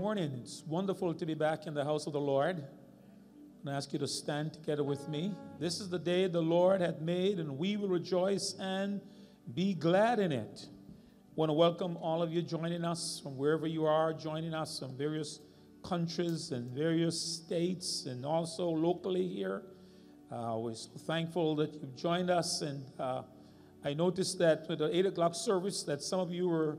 morning. It's wonderful to be back in the house of the Lord. I ask you to stand together with me. This is the day the Lord had made, and we will rejoice and be glad in it. I want to welcome all of you joining us from wherever you are, joining us from various countries and various states, and also locally here. Uh, we're so thankful that you've joined us, and uh, I noticed that with the eight o'clock service, that some of you were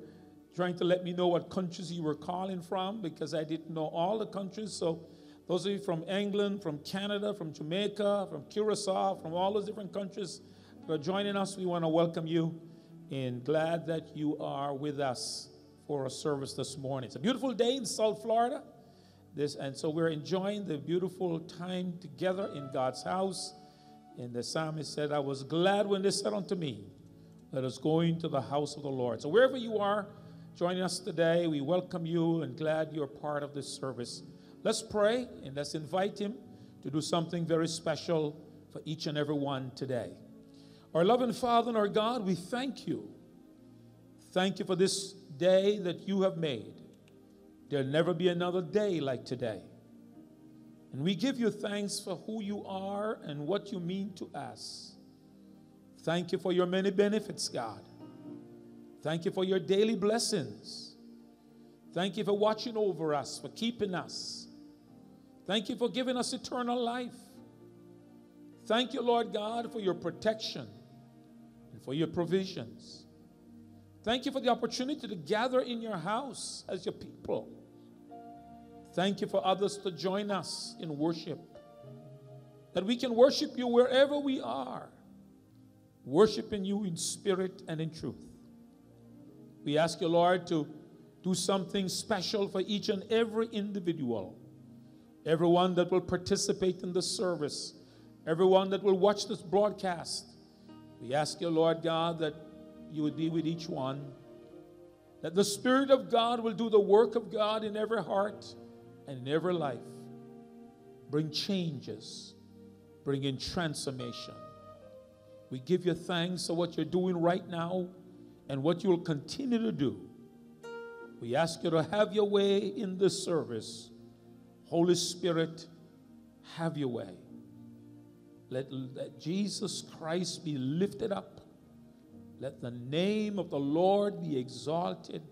trying to let me know what countries you were calling from because I didn't know all the countries. So those of you from England, from Canada, from Jamaica, from Curacao, from all those different countries that are joining us, we want to welcome you and glad that you are with us for a service this morning. It's a beautiful day in South Florida. This, and so we're enjoying the beautiful time together in God's house. And the psalmist said, I was glad when they said unto me, Let us go into the house of the Lord. So wherever you are joining us today, we welcome you and glad you're part of this service. Let's pray and let's invite him to do something very special for each and every one today. Our loving Father and our God, we thank you. Thank you for this day that you have made. There'll never be another day like today. And we give you thanks for who you are and what you mean to us. Thank you for your many benefits, God. Thank you for your daily blessings. Thank you for watching over us, for keeping us. Thank you for giving us eternal life. Thank you, Lord God, for your protection and for your provisions. Thank you for the opportunity to gather in your house as your people. Thank you for others to join us in worship. That we can worship you wherever we are, worshiping you in spirit and in truth. We ask you, Lord, to do something special for each and every individual, everyone that will participate in the service, everyone that will watch this broadcast. We ask you, Lord God, that you would be with each one, that the Spirit of God will do the work of God in every heart and in every life. Bring changes, bring in transformation. We give you thanks for what you're doing right now and what you will continue to do. We ask you to have your way in this service. Holy Spirit, have your way. Let, let Jesus Christ be lifted up. Let the name of the Lord be exalted.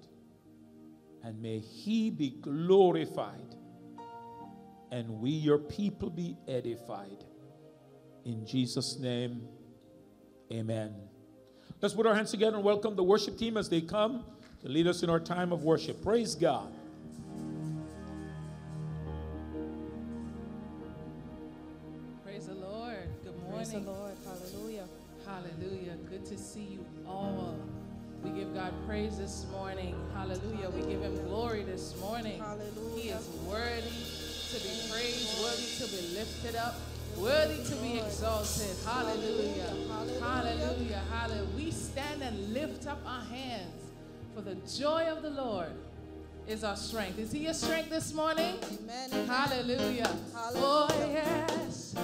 And may he be glorified. And we, your people, be edified. In Jesus' name, amen. Let's put our hands together and welcome the worship team as they come to lead us in our time of worship. Praise God. Praise the Lord. Good morning. Praise the Lord. Hallelujah. Hallelujah. Good to see you all. We give God praise this morning. Hallelujah. We give him glory this morning. Hallelujah. He is worthy to be praised, worthy to be lifted up, worthy to be exalted. Hallelujah. Hallelujah. Hallelujah. We stand and lift up our hands for the joy of the Lord is our strength. Is he your strength this morning? Amen. Hallelujah. Hallelujah. Oh, yes.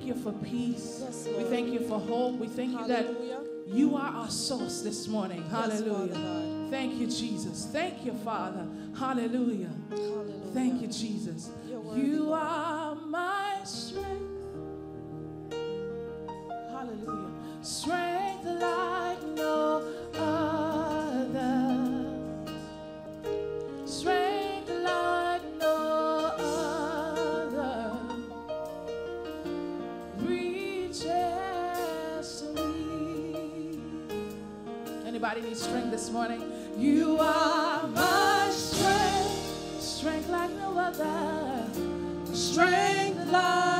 thank you for peace. Yes, we thank you for hope. We thank Hallelujah. you that you are our source this morning. Hallelujah. Yes, thank you, Jesus. Thank you, Father. Hallelujah. Hallelujah. Thank you, Jesus. You are my strength. Hallelujah. Strength like no I need strength this morning? You are my strength, strength like no other, strength like.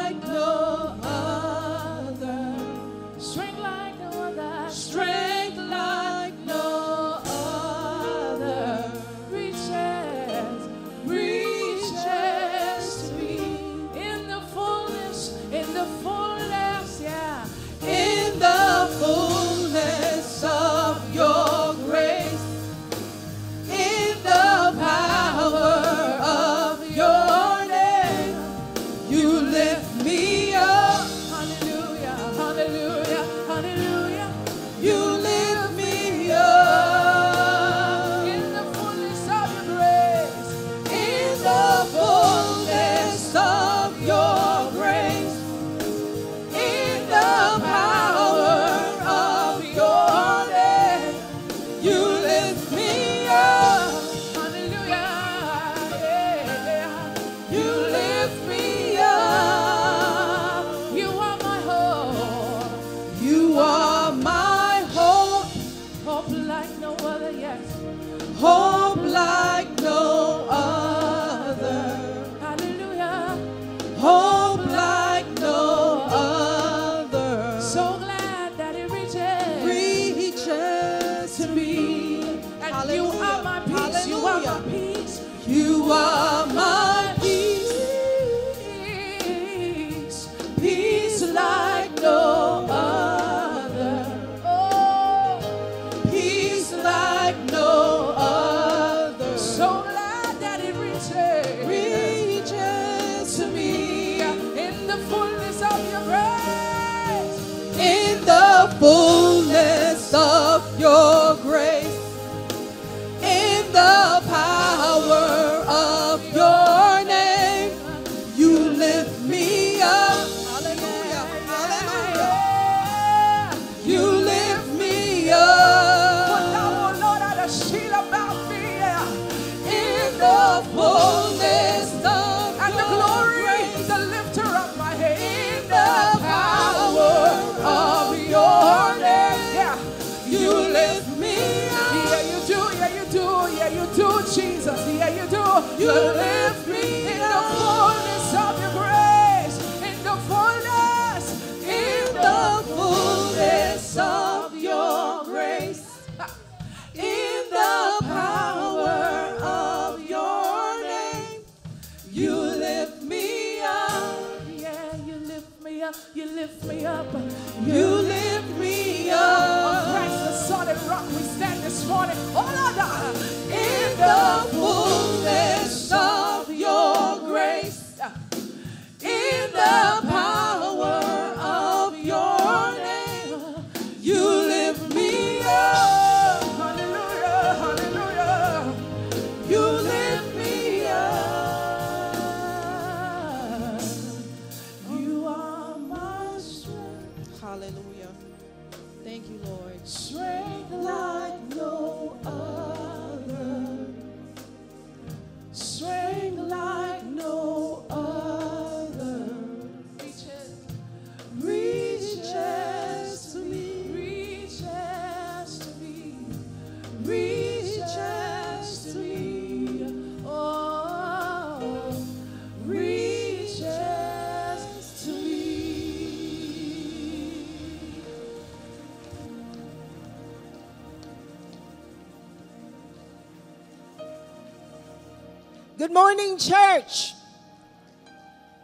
Good morning, church.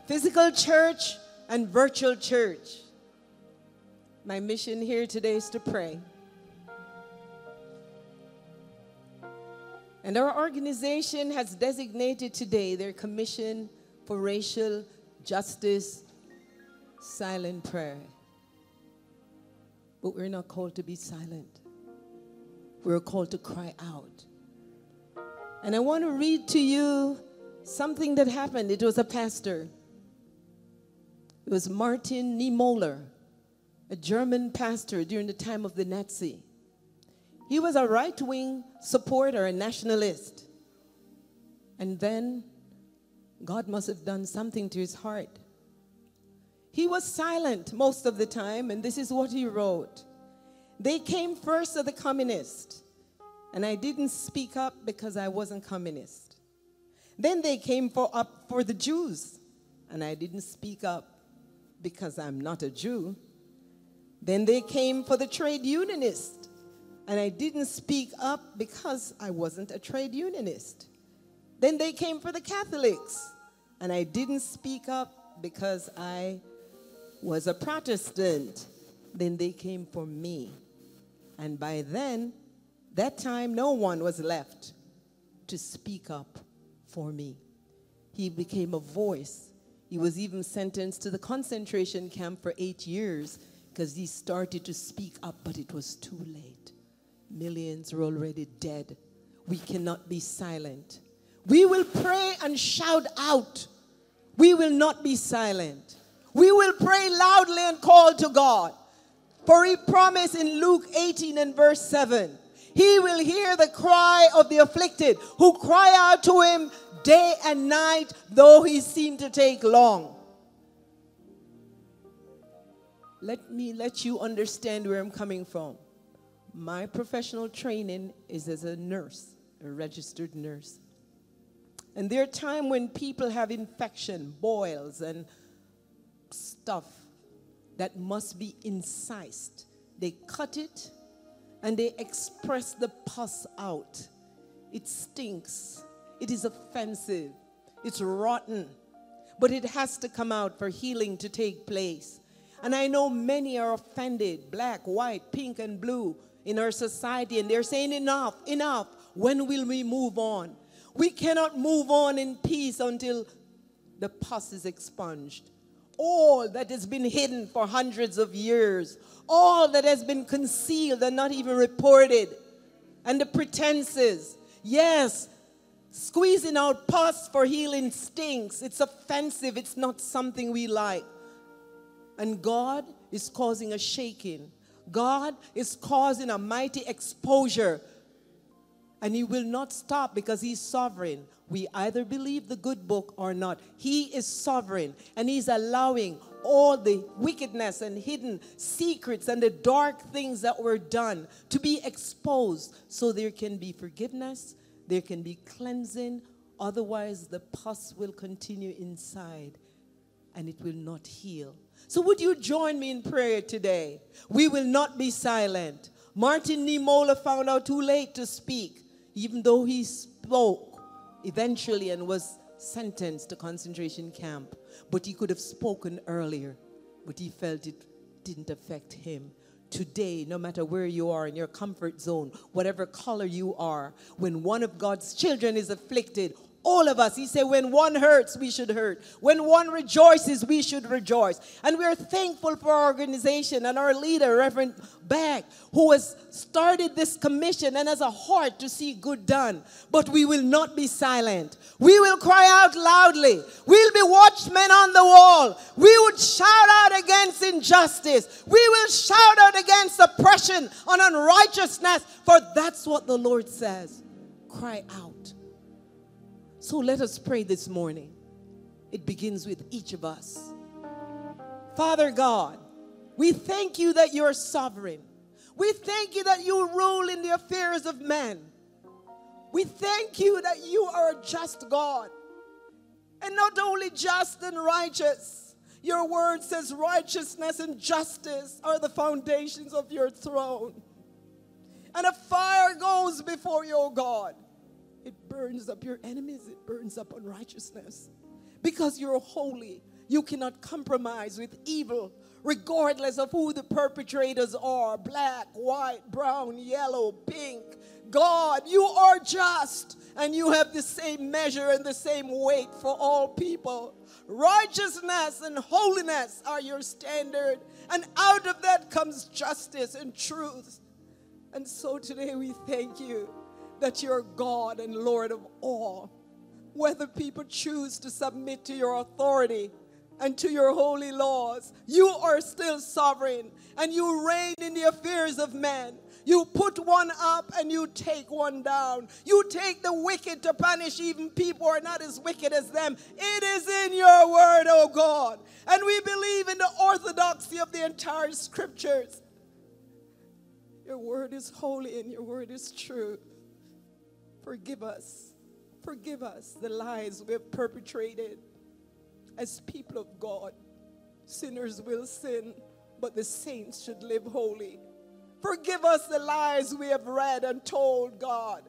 Physical church and virtual church. My mission here today is to pray. And our organization has designated today their commission for racial justice silent prayer. But we're not called to be silent. We're called to cry out. And I want to read to you something that happened. It was a pastor. It was Martin Niemöller, a German pastor during the time of the Nazi. He was a right wing supporter, a nationalist. And then God must have done something to his heart. He was silent most of the time, and this is what he wrote They came first of the communists, and I didn't speak up because I wasn't communist. Then they came for up for the Jews, and I didn't speak up because I'm not a Jew. Then they came for the trade unionist, and I didn't speak up because I wasn't a trade unionist. Then they came for the Catholics, and I didn't speak up because I was a Protestant. Then they came for me. And by then, that time, no one was left to speak up for me. He became a voice. He was even sentenced to the concentration camp for eight years because he started to speak up, but it was too late. Millions are already dead. We cannot be silent. We will pray and shout out. We will not be silent. We will pray loudly and call to God. For he promised in Luke 18 and verse 7 He will hear the cry of the afflicted who cry out to him day and night, though he seem to take long. Let me let you understand where I'm coming from. My professional training is as a nurse, a registered nurse. And there are times when people have infection, boils, and stuff that must be incised. They cut it and they express the pus out. It stinks. It is offensive. It's rotten. but it has to come out for healing to take place. And I know many are offended black, white, pink, and blue in our society, and they're saying, Enough, enough. When will we move on? We cannot move on in peace until the pus is expunged. All that has been hidden for hundreds of years, all that has been concealed and not even reported, and the pretenses. Yes, squeezing out pus for healing stinks. It's offensive, it's not something we like. And God is causing a shaking. God is causing a mighty exposure. And He will not stop because He's sovereign. We either believe the good book or not. He is sovereign and He's allowing all the wickedness and hidden secrets and the dark things that were done to be exposed so there can be forgiveness, there can be cleansing. Otherwise, the pus will continue inside and it will not heal. So, would you join me in prayer today? We will not be silent. Martin Niemöller found out too late to speak, even though he spoke eventually and was sentenced to concentration camp. But he could have spoken earlier, but he felt it didn't affect him. Today, no matter where you are in your comfort zone, whatever color you are, when one of God's children is afflicted, all of us. He said, when one hurts, we should hurt. When one rejoices, we should rejoice. And we're thankful for our organization and our leader, Reverend Bach, who has started this commission and has a heart to see good done. But we will not be silent. We will cry out loudly. We'll be watchmen on the wall. We would shout out against injustice. We will shout out against oppression and unrighteousness, for that's what the Lord says. Cry out. So let us pray this morning. It begins with each of us. Father God, we thank you that you're sovereign. We thank you that you rule in the affairs of men. We thank you that you are a just God. And not only just and righteous, your word says righteousness and justice are the foundations of your throne. And a fire goes before you, God. It burns up your enemies, it burns up unrighteousness. Because you're holy, you cannot compromise with evil, regardless of who the perpetrators are black, white, brown, yellow, pink. God, you are just, and you have the same measure and the same weight for all people. Righteousness and holiness are your standard, and out of that comes justice and truth. And so today we thank you that you're God and Lord of all. Whether people choose to submit to your authority and to your holy laws, you are still sovereign and you reign in the affairs of men. You put one up and you take one down. You take the wicked to punish even people who are not as wicked as them. It is in your word, oh God. And we believe in the orthodoxy of the entire scriptures. Your word is holy and your word is true. Forgive us. Forgive us the lies we have perpetrated as people of God. Sinners will sin, but the saints should live holy. Forgive us the lies we have read and told, God.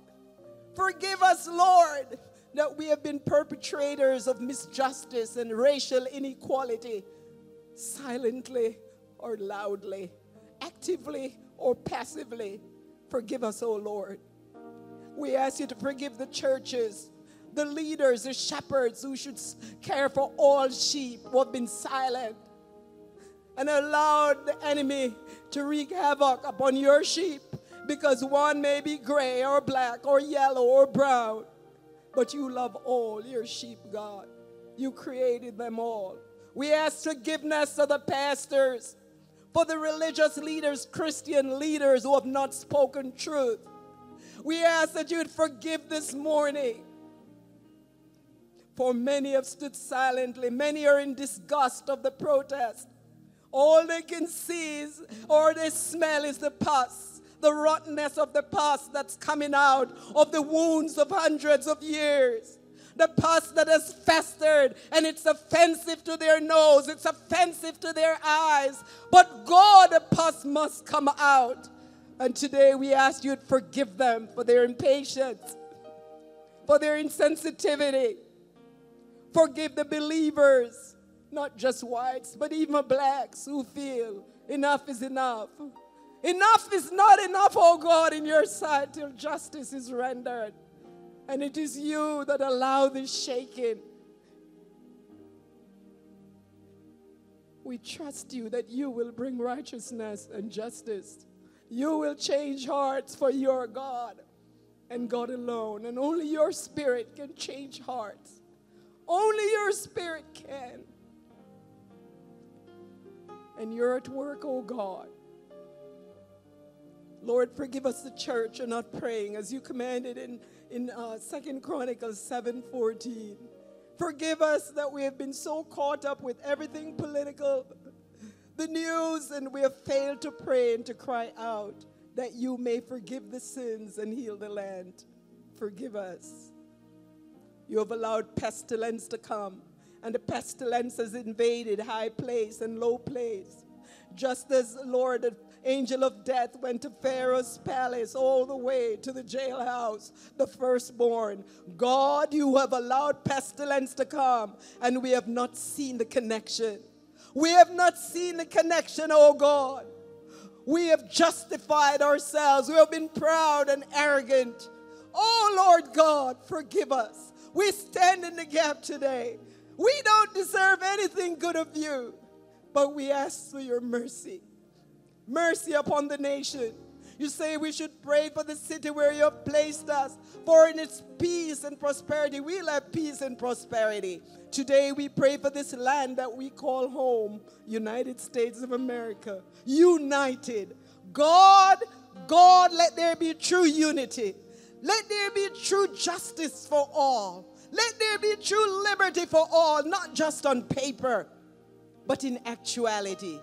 Forgive us, Lord, that we have been perpetrators of misjustice and racial inequality, silently or loudly, actively or passively. Forgive us, O oh Lord. We ask you to forgive the churches, the leaders, the shepherds who should care for all sheep who have been silent and allowed the enemy to wreak havoc upon your sheep because one may be gray or black or yellow or brown. But you love all your sheep, God. You created them all. We ask forgiveness of the pastors, for the religious leaders, Christian leaders who have not spoken truth. We ask that you would forgive this morning. For many have stood silently, many are in disgust of the protest. All they can see is, or they smell is the pus, the rottenness of the pus that's coming out of the wounds of hundreds of years. The pus that has festered and it's offensive to their nose, it's offensive to their eyes. But God, the pus must come out. And today we ask you to forgive them for their impatience, for their insensitivity, Forgive the believers, not just whites, but even blacks who feel enough is enough. Enough is not enough, oh God, in your sight till justice is rendered. And it is you that allow this shaking. We trust you that you will bring righteousness and justice. You will change hearts for your God and God alone. And only your spirit can change hearts. Only your spirit can. And you're at work, oh God. Lord, forgive us the church for not praying as you commanded in, in uh, 2 Chronicles 7.14. Forgive us that we have been so caught up with everything political, the news, and we have failed to pray and to cry out that you may forgive the sins and heal the land. Forgive us. You have allowed pestilence to come, and the pestilence has invaded high place and low place. Just as, Lord, the angel of death went to Pharaoh's palace all the way to the jailhouse, the firstborn. God, you have allowed pestilence to come, and we have not seen the connection. We have not seen the connection, oh God. We have justified ourselves. We have been proud and arrogant. Oh Lord God, forgive us. We stand in the gap today. We don't deserve anything good of you, but we ask for your mercy. Mercy upon the nation. You say we should pray for the city where you have placed us, for in its peace and prosperity, we'll have peace and prosperity. Today we pray for this land that we call home, United States of America. United. God, God, let there be true unity. Let there be true justice for all. Let there be true liberty for all, not just on paper, but in actuality.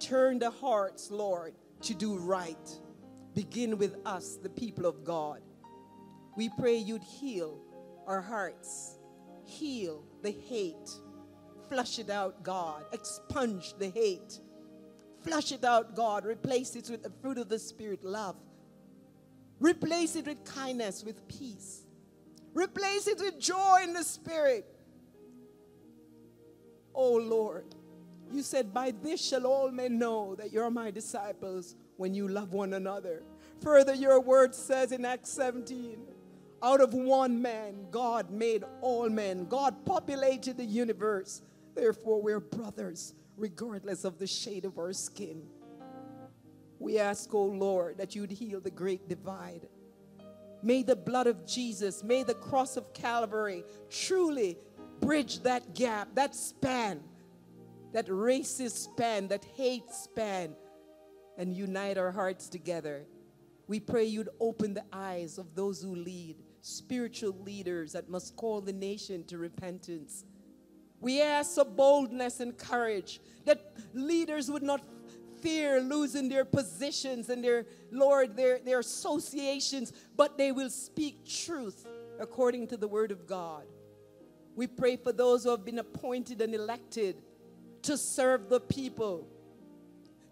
Turn the hearts, Lord, to do right. Begin with us, the people of God. We pray you'd heal our hearts, heal the hate, flush it out, God, expunge the hate, flush it out, God, replace it with the fruit of the Spirit, love. Replace it with kindness, with peace. Replace it with joy in the Spirit. Oh Lord, you said, By this shall all men know that you're my disciples when you love one another. Further, your word says in Acts 17, out of one man, God made all men. God populated the universe. Therefore, we're brothers, regardless of the shade of our skin. We ask, oh Lord, that you'd heal the great divide. May the blood of Jesus, may the cross of Calvary truly bridge that gap, that span, that racist span, that hate span, and unite our hearts together. We pray you'd open the eyes of those who lead, spiritual leaders that must call the nation to repentance. We ask for boldness and courage that leaders would not fear losing their positions and their, Lord, their, their associations, but they will speak truth according to the word of God. We pray for those who have been appointed and elected to serve the people,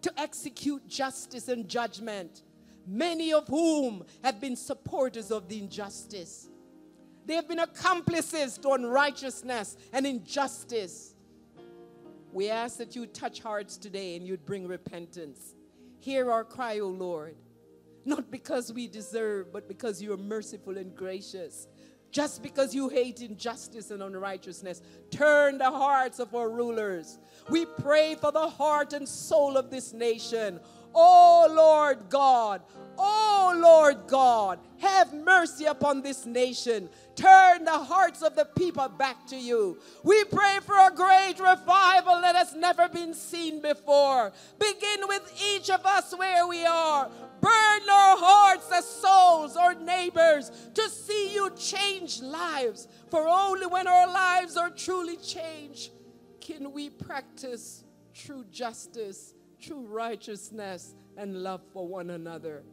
to execute justice and judgment, many of whom have been supporters of the injustice. They have been accomplices to unrighteousness and injustice. We ask that you touch hearts today and you'd bring repentance. Hear our cry, O Lord, not because we deserve, but because you are merciful and gracious. Just because you hate injustice and unrighteousness, turn the hearts of our rulers. We pray for the heart and soul of this nation. Oh Lord God, oh Lord God, have mercy upon this nation. Turn the hearts of the people back to you. We pray for a great revival that has never been seen before. Begin with each of us where we are. Burn our hearts as souls, our neighbors, to see you change lives. For only when our lives are truly changed can we practice true justice, true righteousness, and love for one another.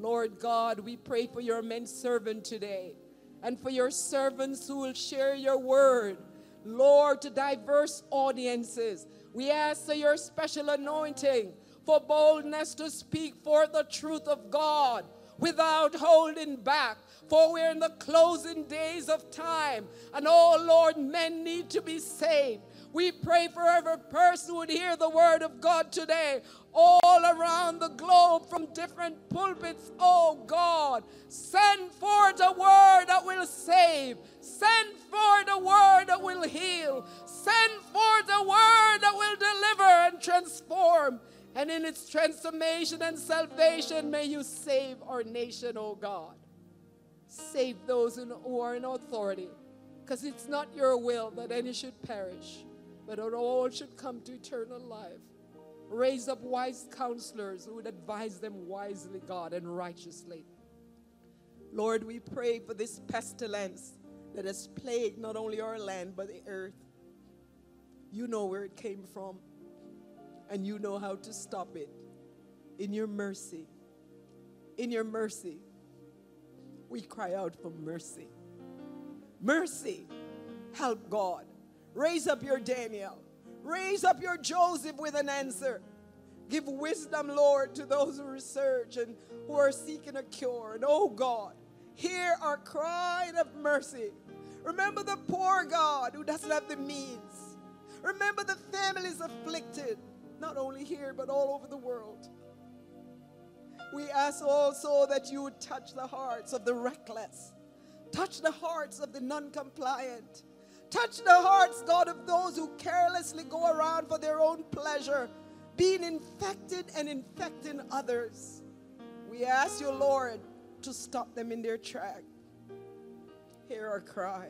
Lord God, we pray for your men servant today and for your servants who will share your word, Lord, to diverse audiences. We ask for your special anointing for boldness to speak for the truth of God. without holding back. For we're in the closing days of time. And oh Lord, men need to be saved. We pray for every person who would hear the word of God today, all around the globe from different pulpits. Oh God, send forth a word that will save, send forth a word that will heal, send forth a word that will deliver and transform. And in its transformation and salvation, may you save our nation, oh God. Save those who are in authority, because it's not your will that any should perish but that all should come to eternal life. Raise up wise counselors who would advise them wisely, God, and righteously. Lord, we pray for this pestilence that has plagued not only our land, but the earth. You know where it came from, and you know how to stop it. In your mercy, in your mercy, we cry out for mercy. Mercy, help God. Raise up your Daniel. Raise up your Joseph with an answer. Give wisdom, Lord, to those who research and who are seeking a cure. And oh God, hear our cry of mercy. Remember the poor God who doesn't have the means. Remember the families afflicted, not only here, but all over the world. We ask also that you would touch the hearts of the reckless, touch the hearts of the non compliant, Touch the hearts, God, of those who carelessly go around for their own pleasure, being infected and infecting others. We ask you, Lord, to stop them in their track. Hear our cry.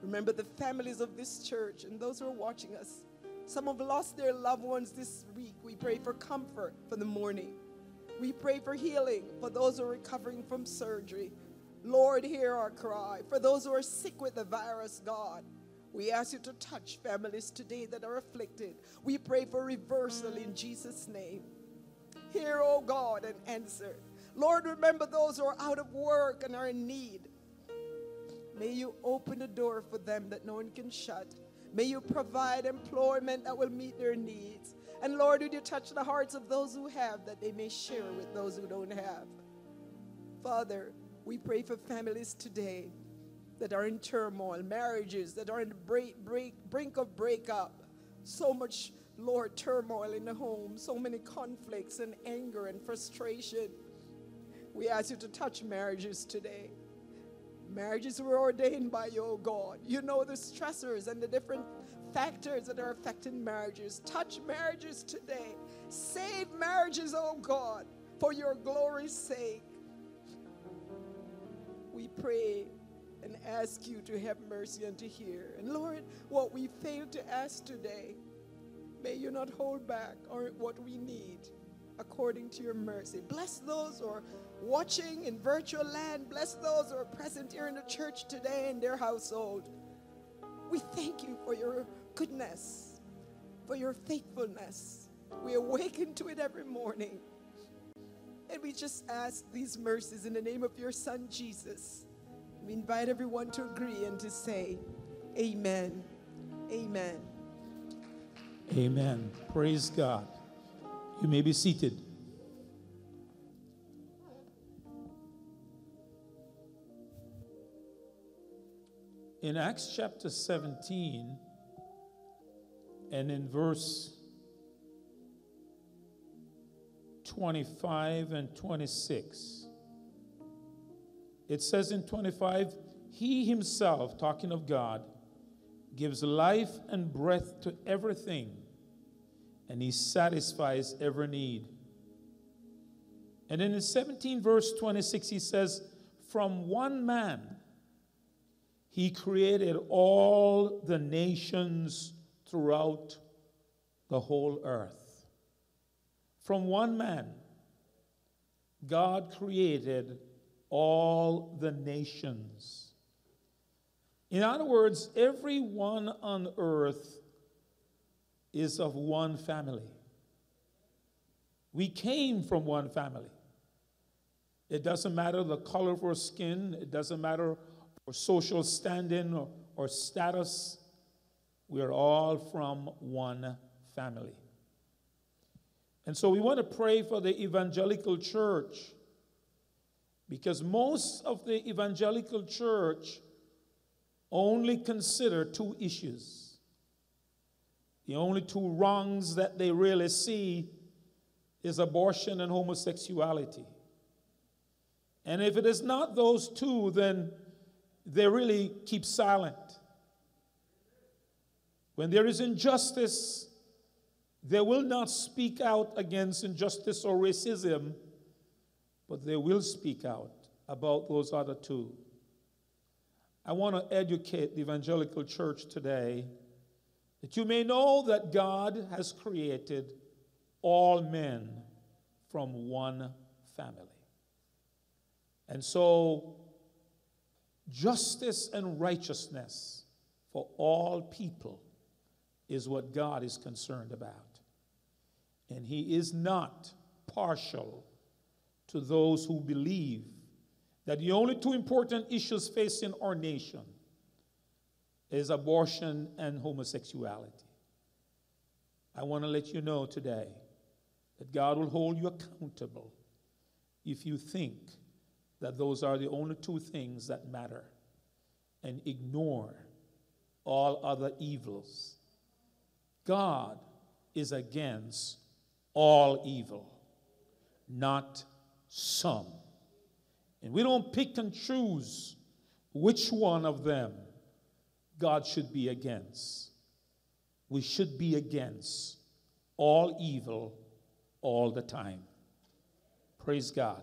Remember the families of this church and those who are watching us. Some have lost their loved ones this week. We pray for comfort for the morning. We pray for healing for those who are recovering from surgery. Lord, hear our cry. For those who are sick with the virus, God, we ask you to touch families today that are afflicted. We pray for reversal in Jesus' name. Hear, oh God, and answer. Lord, remember those who are out of work and are in need. May you open the door for them that no one can shut. May you provide employment that will meet their needs. And Lord, would you touch the hearts of those who have that they may share with those who don't have? Father, we pray for families today that are in turmoil, marriages that are in the break, break, brink of breakup. So much, Lord, turmoil in the home, so many conflicts and anger and frustration. We ask you to touch marriages today. Marriages were ordained by you, oh God. You know the stressors and the different factors that are affecting marriages. Touch marriages today. Save marriages, oh God, for your glory's sake. We pray and ask you to have mercy and to hear. And Lord, what we failed to ask today, may you not hold back or what we need according to your mercy. Bless those who are watching in virtual land. Bless those who are present here in the church today in their household. We thank you for your goodness, for your faithfulness. We awaken to it every morning. And we just ask these mercies in the name of your Son, Jesus. We invite everyone to agree and to say, Amen. Amen. Amen. Praise God. You may be seated. In Acts chapter 17 and in verse 25 and 26, it says in 25, He Himself, talking of God, gives life and breath to everything, and He satisfies every need. And in the 17 verse 26, He says, From one man, He created all the nations throughout the whole earth. From one man, God created all the nations. In other words, everyone on earth is of one family. We came from one family. It doesn't matter the color of our skin, it doesn't matter our social standing or, or status. We are all from one family. And so we want to pray for the evangelical church Because most of the evangelical church only consider two issues. The only two wrongs that they really see is abortion and homosexuality. And if it is not those two, then they really keep silent. When there is injustice, they will not speak out against injustice or racism, but they will speak out about those other two. I want to educate the evangelical church today that you may know that God has created all men from one family. And so, justice and righteousness for all people is what God is concerned about. And He is not partial to those who believe that the only two important issues facing our nation is abortion and homosexuality. I want to let you know today that God will hold you accountable if you think that those are the only two things that matter and ignore all other evils. God is against all evil, not some. And we don't pick and choose which one of them God should be against. We should be against all evil all the time. Praise God.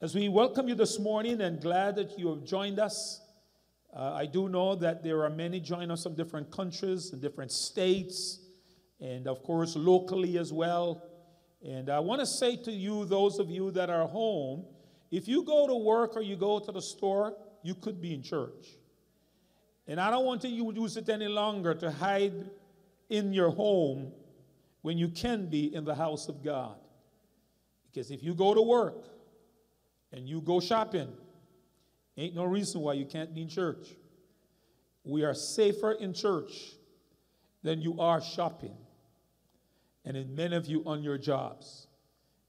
As we welcome you this morning and glad that you have joined us, uh, I do know that there are many joining us from different countries and different states, and of course, locally as well. And I want to say to you, those of you that are home, if you go to work or you go to the store, you could be in church. And I don't want you to use it any longer to hide in your home when you can be in the house of God. Because if you go to work and you go shopping, ain't no reason why you can't be in church. We are safer in church than you are shopping and in many of you on your jobs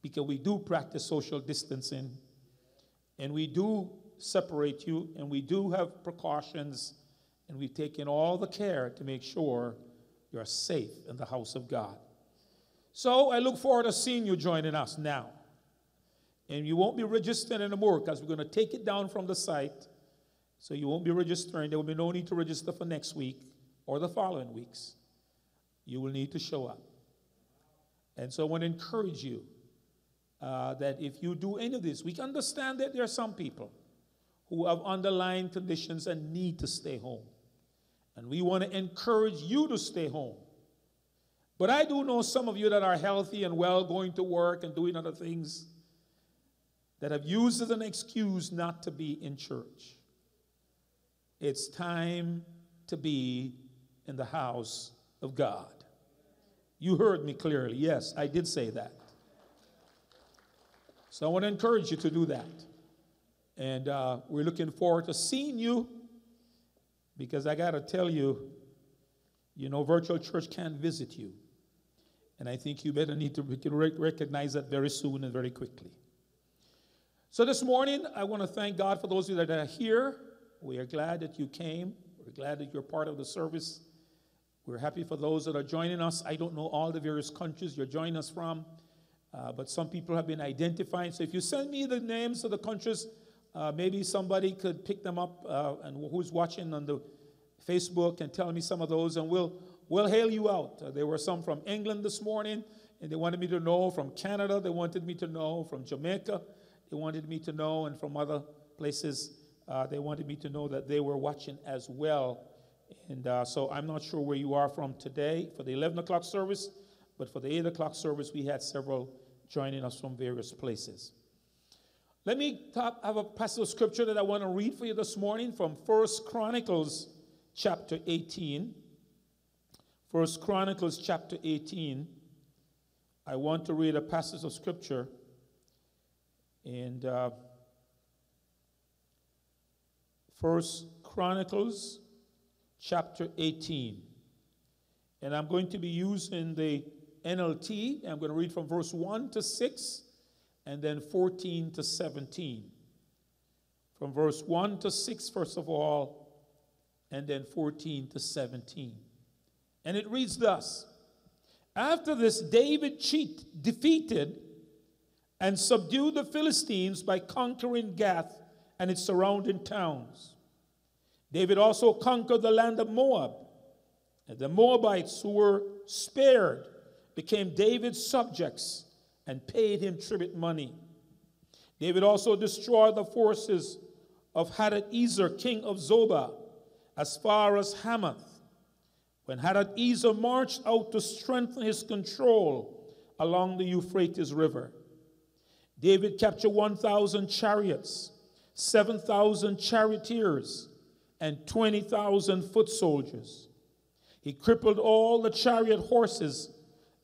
because we do practice social distancing and we do separate you and we do have precautions and we've taken all the care to make sure you're safe in the house of God. So I look forward to seeing you joining us now. And you won't be registering anymore because we're going to take it down from the site. So you won't be registering. There will be no need to register for next week or the following weeks. You will need to show up. And so I want to encourage you uh, that if you do any of this, we understand that there are some people who have underlying conditions and need to stay home. And we want to encourage you to stay home. But I do know some of you that are healthy and well, going to work and doing other things, that have used as an excuse not to be in church. It's time to be in the house of God. You heard me clearly. Yes, I did say that. So I want to encourage you to do that. And uh, we're looking forward to seeing you because I got to tell you, you know, virtual church can't visit you. And I think you better need to recognize that very soon and very quickly. So this morning, I want to thank God for those of you that are here. We are glad that you came. We're glad that you're part of the service. We're happy for those that are joining us. I don't know all the various countries you're joining us from, uh, but some people have been identifying. So if you send me the names of the countries, uh, maybe somebody could pick them up uh, and who's watching on the Facebook and tell me some of those, and we'll we'll hail you out. Uh, there were some from England this morning, and they wanted me to know. From Canada, they wanted me to know. From Jamaica, they wanted me to know, and from other places, uh, they wanted me to know that they were watching as well. And uh, so I'm not sure where you are from today for the 11 o'clock service, but for the 8 o'clock service, we had several joining us from various places. Let me have a passage of scripture that I want to read for you this morning from First Chronicles chapter 18. First Chronicles chapter 18. I want to read a passage of scripture. And uh, First Chronicles chapter 18. And I'm going to be using the NLT. I'm going to read from verse 1 to 6. and then 14 to 17. From verse 1 to 6, first of all, and then 14 to 17. And it reads thus After this, David cheat, defeated and subdued the Philistines by conquering Gath and its surrounding towns. David also conquered the land of Moab. And the Moabites who were spared became David's subjects and paid him tribute money. David also destroyed the forces of Hadadezer, king of Zobah, as far as Hamath. When Hadadezer marched out to strengthen his control along the Euphrates River, David captured 1,000 chariots, 7,000 charioteers, and 20,000 foot soldiers. He crippled all the chariot horses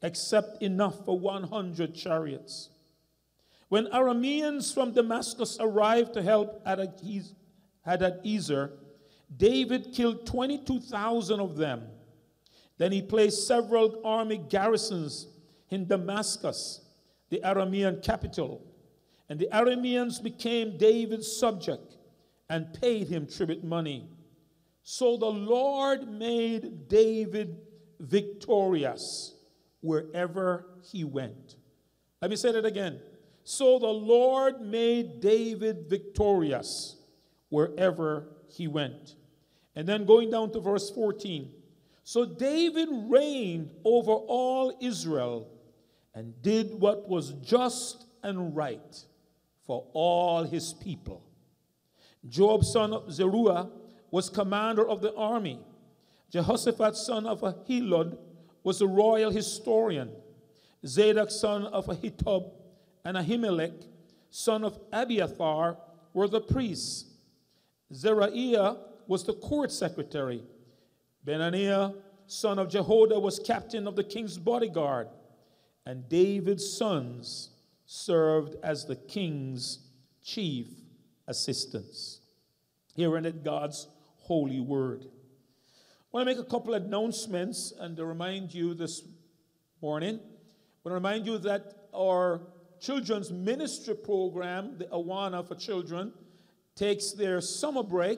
except enough for 100 chariots. When Arameans from Damascus arrived to help Hadadezer, David killed 22,000 of them. Then he placed several army garrisons in Damascus, the Aramean capital. And the Arameans became David's subject and paid him tribute money. So the Lord made David victorious wherever he went. Let me say that again. So the Lord made David victorious wherever he went. And then going down to verse 14. So David reigned over all Israel and did what was just and right for all his people. Joab, son of Zeruiah, was commander of the army. Jehoshaphat, son of Ahilud, was the royal historian. Zadok, son of Ahitub, and Ahimelech, son of Abiathar, were the priests. Zerahiah was the court secretary. Benaiah, son of Jehoiada, was captain of the king's bodyguard. And David's sons served as the king's chief assistants. Here ended God's holy word. I want to make a couple announcements and to remind you this morning. I want to remind you that our children's ministry program, the Awana for Children, takes their summer break.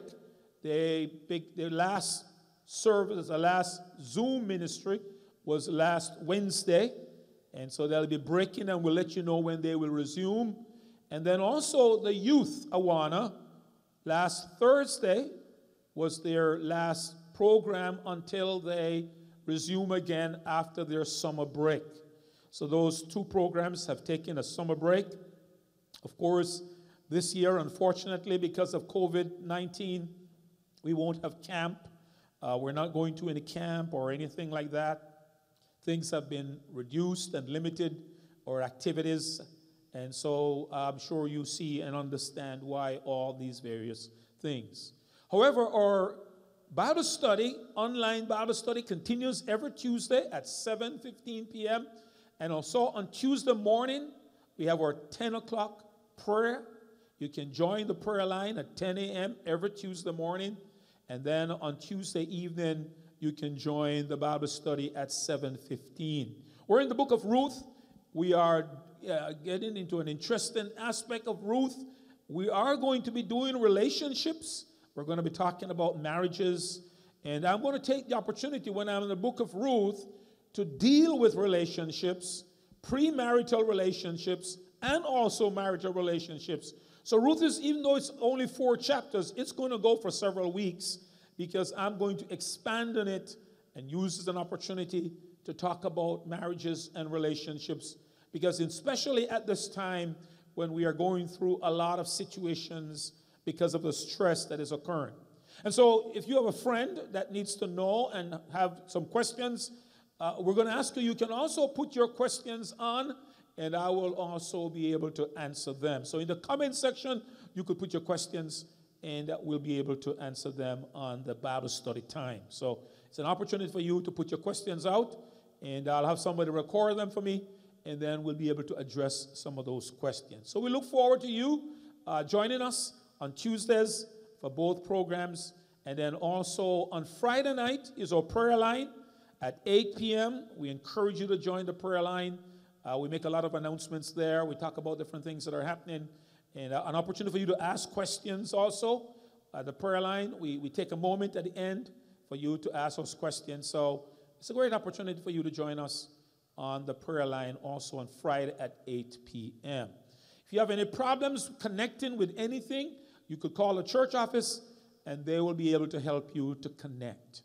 They, their last service, the last Zoom ministry was last Wednesday. And so they'll be breaking and we'll let you know when they will resume. And then also the youth Awana, last Thursday was their last program until they resume again after their summer break. So those two programs have taken a summer break. Of course, this year, unfortunately, because of COVID 19, we won't have camp. Uh, we're not going to any camp or anything like that. Things have been reduced and limited, or activities. And so I'm sure you see and understand why all these various things. However, our Bible study, online Bible study, continues every Tuesday at 7:15 p.m. And also on Tuesday morning, we have our 10 o'clock prayer. You can join the prayer line at 10 a.m. every Tuesday morning. And then on Tuesday evening, you can join the Bible study at 7:15. We're in the book of Ruth. We are uh, getting into an interesting aspect of Ruth. We are going to be doing relationships. We're going to be talking about marriages. And I'm going to take the opportunity when I'm in the book of Ruth to deal with relationships, premarital relationships, and also marital relationships. So, Ruth is, even though it's only four chapters, it's going to go for several weeks because I'm going to expand on it and use it as an opportunity to talk about marriages and relationships. Because, especially at this time when we are going through a lot of situations because of the stress that is occurring. And so, if you have a friend that needs to know and have some questions, uh, we're going to ask you, you can also put your questions on, and I will also be able to answer them. So, in the comment section, you could put your questions, and we'll be able to answer them on the Bible study time. So, it's an opportunity for you to put your questions out, and I'll have somebody record them for me, and then we'll be able to address some of those questions. So, we look forward to you uh, joining us on Tuesdays for both programs. And then also on Friday night is our prayer line at 8 p.m. We encourage you to join the prayer line Uh, we make a lot of announcements there. We talk about different things that are happening, and uh, an opportunity for you to ask questions also. At the prayer line, we, we take a moment at the end for you to ask us questions. So it's a great opportunity for you to join us on the prayer line also on Friday at 8 p.m. If you have any problems connecting with anything, you could call the church office and they will be able to help you to connect.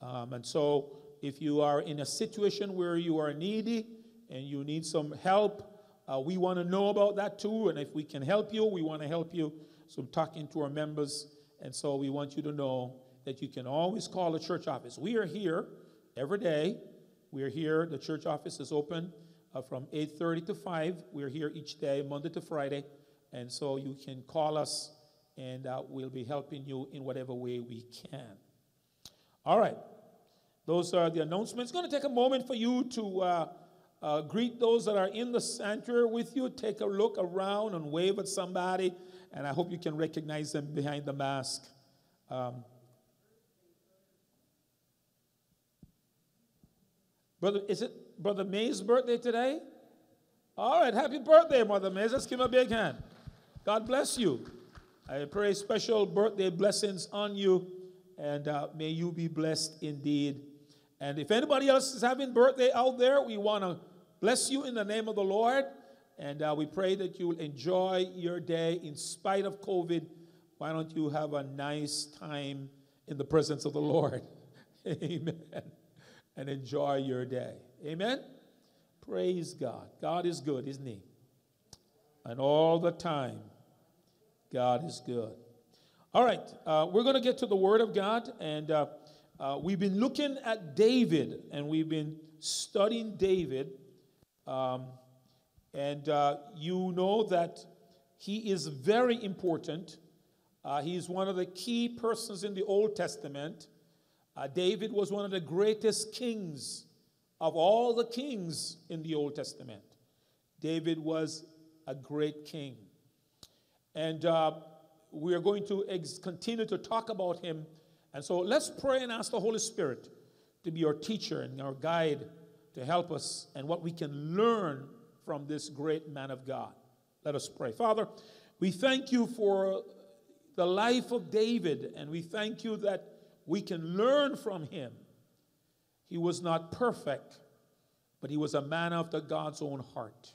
Um, and so, if you are in a situation where you are needy and you need some help, uh, we want to know about that too. And if we can help you, we want to help you. So, I'm talking to our members. And so, we want you to know that you can always call the church office. We are here every day. We are here. The church office is open uh, from 8:30 to 5. We're here each day, Monday to Friday, and so you can call us, and uh, we'll be helping you in whatever way we can. All right, those are the announcements. It's going to take a moment for you to uh, uh, greet those that are in the sanctuary with you. Take a look around and wave at somebody, and I hope you can recognize them behind the mask. Um, Brother, is it Brother May's birthday today? All right, happy birthday, Mother May. Let's give him a big hand. God bless you. I pray special birthday blessings on you, and uh, may you be blessed indeed. And if anybody else is having birthday out there, we want to bless you in the name of the Lord, and uh, we pray that you will enjoy your day in spite of COVID. Why don't you have a nice time in the presence of the Lord? Amen and enjoy your day. Amen? Praise God. God is good, isn't He? And all the time, God is good. All right, uh, we're going to get to the Word of God, and uh, uh, we've been looking at David, and we've been studying David. Um, and uh, you know that he is very important. Uh, he's one of the key persons in the Old Testament. Uh, David was one of the greatest kings of all the kings in the Old Testament. David was a great king. And uh, we are going to ex- continue to talk about him. And so let's pray and ask the Holy Spirit to be our teacher and our guide to help us and what we can learn from this great man of God. Let us pray. Father, we thank you for the life of David, and we thank you that we can learn from him. He was not perfect, but he was a man after God's own heart.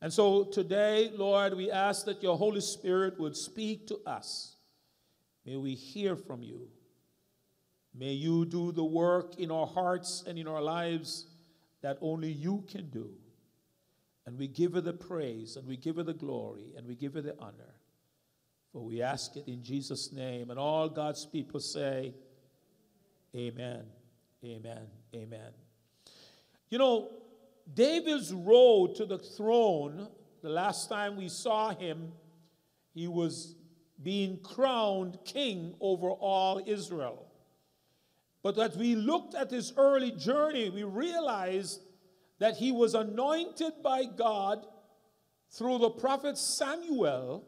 And so today, Lord, we ask that your Holy Spirit would speak to us. May we hear from you. May you do the work in our hearts and in our lives that only you can do. And we give you the praise, and we give you the glory, and we give you the honor. For we ask it in Jesus' name. And all God's people say, Amen, Amen, Amen. You know, David's road to the throne, the last time we saw him, he was being crowned king over all Israel. But as we looked at his early journey, we realized that he was anointed by God through the prophet Samuel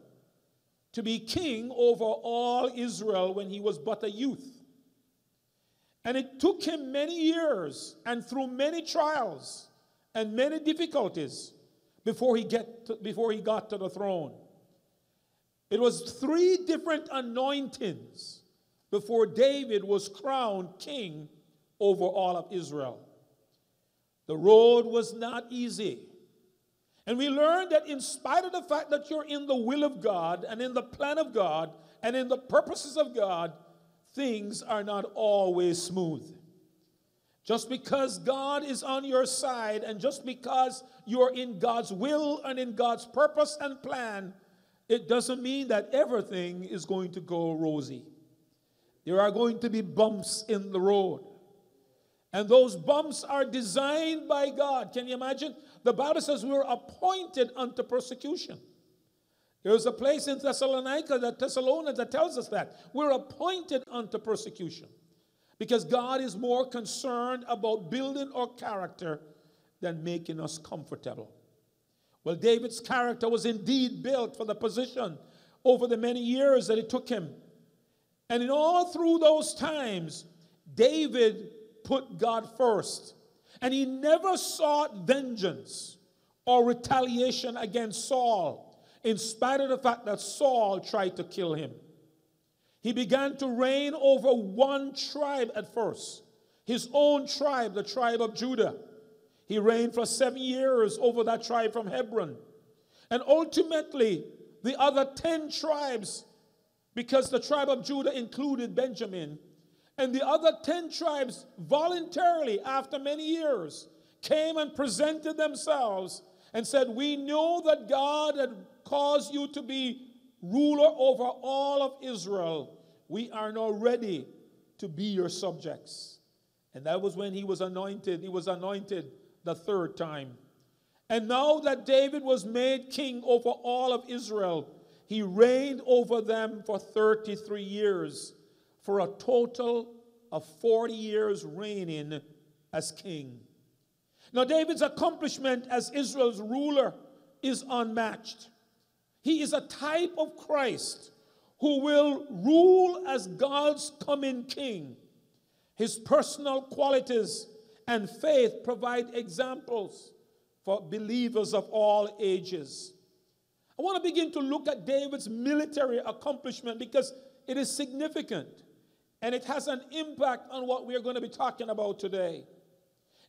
to be king over all Israel when he was but a youth. And it took him many years and through many trials and many difficulties before he, get to, before he got to the throne. It was three different anointings before David was crowned king over all of Israel. The road was not easy. And we learn that in spite of the fact that you're in the will of God and in the plan of God and in the purposes of God, things are not always smooth. Just because God is on your side and just because you're in God's will and in God's purpose and plan, it doesn't mean that everything is going to go rosy. There are going to be bumps in the road. And those bumps are designed by God. Can you imagine? The Bible says we were appointed unto persecution. There's a place in Thessalonica, that Thessalonians, that tells us that. We're appointed unto persecution. Because God is more concerned about building our character than making us comfortable. Well, David's character was indeed built for the position over the many years that it took him. And in all through those times, David put God first. And he never sought vengeance or retaliation against Saul, in spite of the fact that Saul tried to kill him. He began to reign over one tribe at first, his own tribe, the tribe of Judah. He reigned for seven years over that tribe from Hebron. And ultimately, the other 10 tribes, because the tribe of Judah included Benjamin, and the other 10 tribes voluntarily, after many years, came and presented themselves and said, We know that God had caused you to be ruler over all of Israel. We are now ready to be your subjects. And that was when he was anointed. He was anointed the third time. And now that David was made king over all of Israel, he reigned over them for 33 years, for a total of 40 years reigning as king. Now, David's accomplishment as Israel's ruler is unmatched. He is a type of Christ who will rule as God's coming king. His personal qualities and faith provide examples for believers of all ages. I want to begin to look at David's military accomplishment because it is significant and it has an impact on what we are going to be talking about today.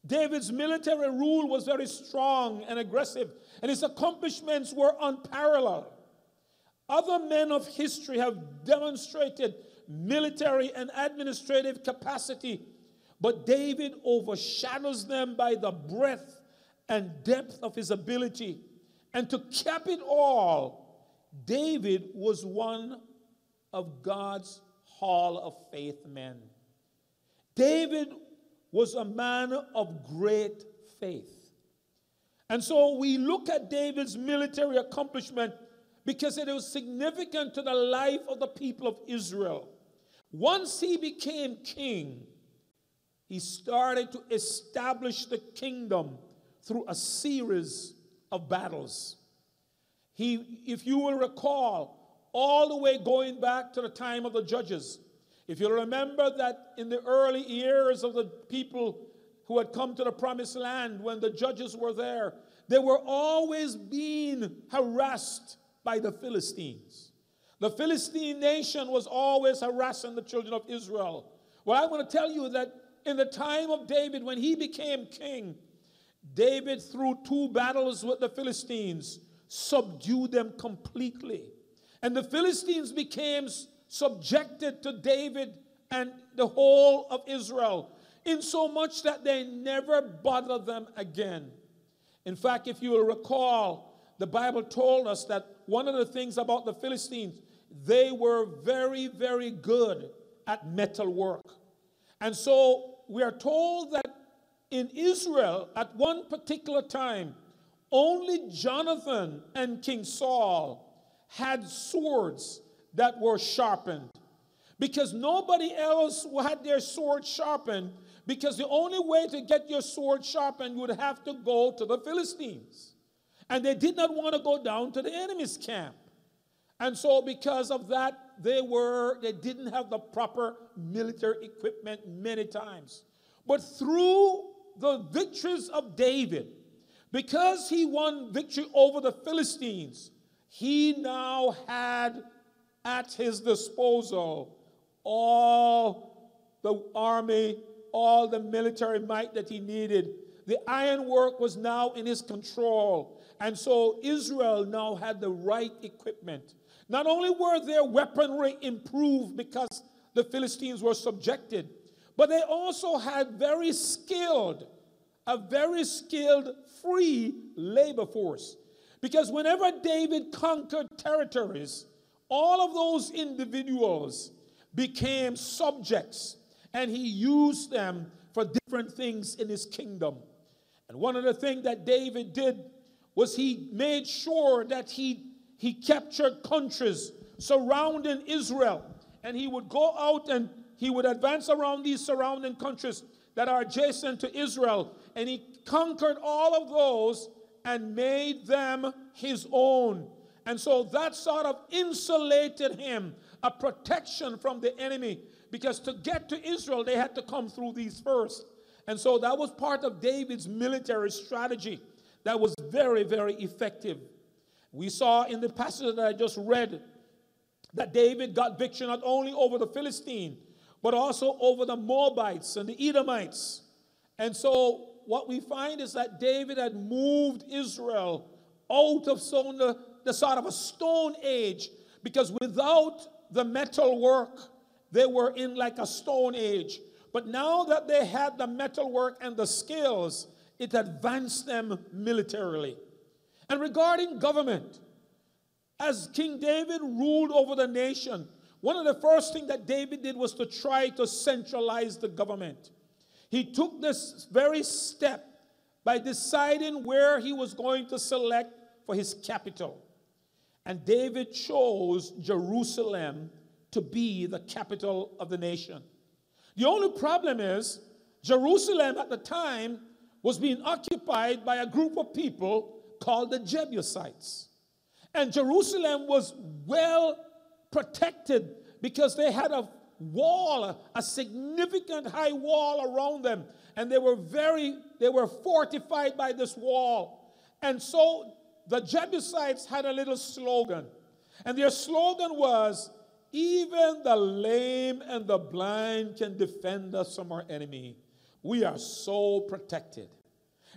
David's military rule was very strong and aggressive, and his accomplishments were unparalleled. Other men of history have demonstrated military and administrative capacity, but David overshadows them by the breadth and depth of his ability. And to cap it all, David was one of God's hall of faith men. David was a man of great faith. And so we look at David's military accomplishment because it was significant to the life of the people of Israel. Once he became king, he started to establish the kingdom through a series of battles. He, if you will recall, all the way going back to the time of the judges, if you remember that in the early years of the people who had come to the promised land, when the judges were there, they were always being harassed by the Philistines. The Philistine nation was always harassing the children of Israel. Well, I want to tell you that in the time of David, when he became king, David, through two battles with the Philistines, subdued them completely. And the Philistines became subjected to David and the whole of Israel, in so much that they never bothered them again. In fact, if you will recall, the Bible told us that one of the things about the Philistines, they were very, very good at metal work. And so we are told that in Israel, at one particular time, only Jonathan and King Saul had swords that were sharpened. Because nobody else had their sword sharpened because the only way to get your sword sharpened you would have to go to the Philistines. And they did not want to go down to the enemy's camp. And so because of that they were they didn't have the proper military equipment many times. But through the victories of David because he won victory over the Philistines he now had at his disposal all the army, all the military might that he needed. The ironwork was now in his control. And so Israel now had the right equipment. Not only were their weaponry improved because the Philistines were subjected, but they also had very skilled, a very skilled free labor force. Because whenever David conquered territories, all of those individuals became subjects and he used them for different things in his kingdom. And one of the things that David did was he made sure that he, he captured countries surrounding Israel. And he would go out and he would advance around these surrounding countries that are adjacent to Israel. And he conquered all of those and made them his own. And so that sort of insulated him, a protection from the enemy, because to get to Israel, they had to come through these first. And so that was part of David's military strategy that was very, very effective. We saw in the passage that I just read that David got victory not only over the Philistine, but also over the Moabites and the Edomites. And so what we find is that David had moved Israel out of the, the sort of a stone age because without the metal work, they were in like a stone age. But now that they had the metal work and the skills, it advanced them militarily. And regarding government, as King David ruled over the nation, one of the first things that David did was to try to centralize the government. He took this very step by deciding where he was going to select for his capital. And David chose Jerusalem to be the capital of the nation. The only problem is, Jerusalem at the time was being occupied by a group of people called the Jebusites. And Jerusalem was well protected because they had a wall, a significant high wall around them. And they were very, they were fortified by this wall. And so the Jebusites had a little slogan. And their slogan was, even the lame and the blind can defend us from our enemy. We are so protected.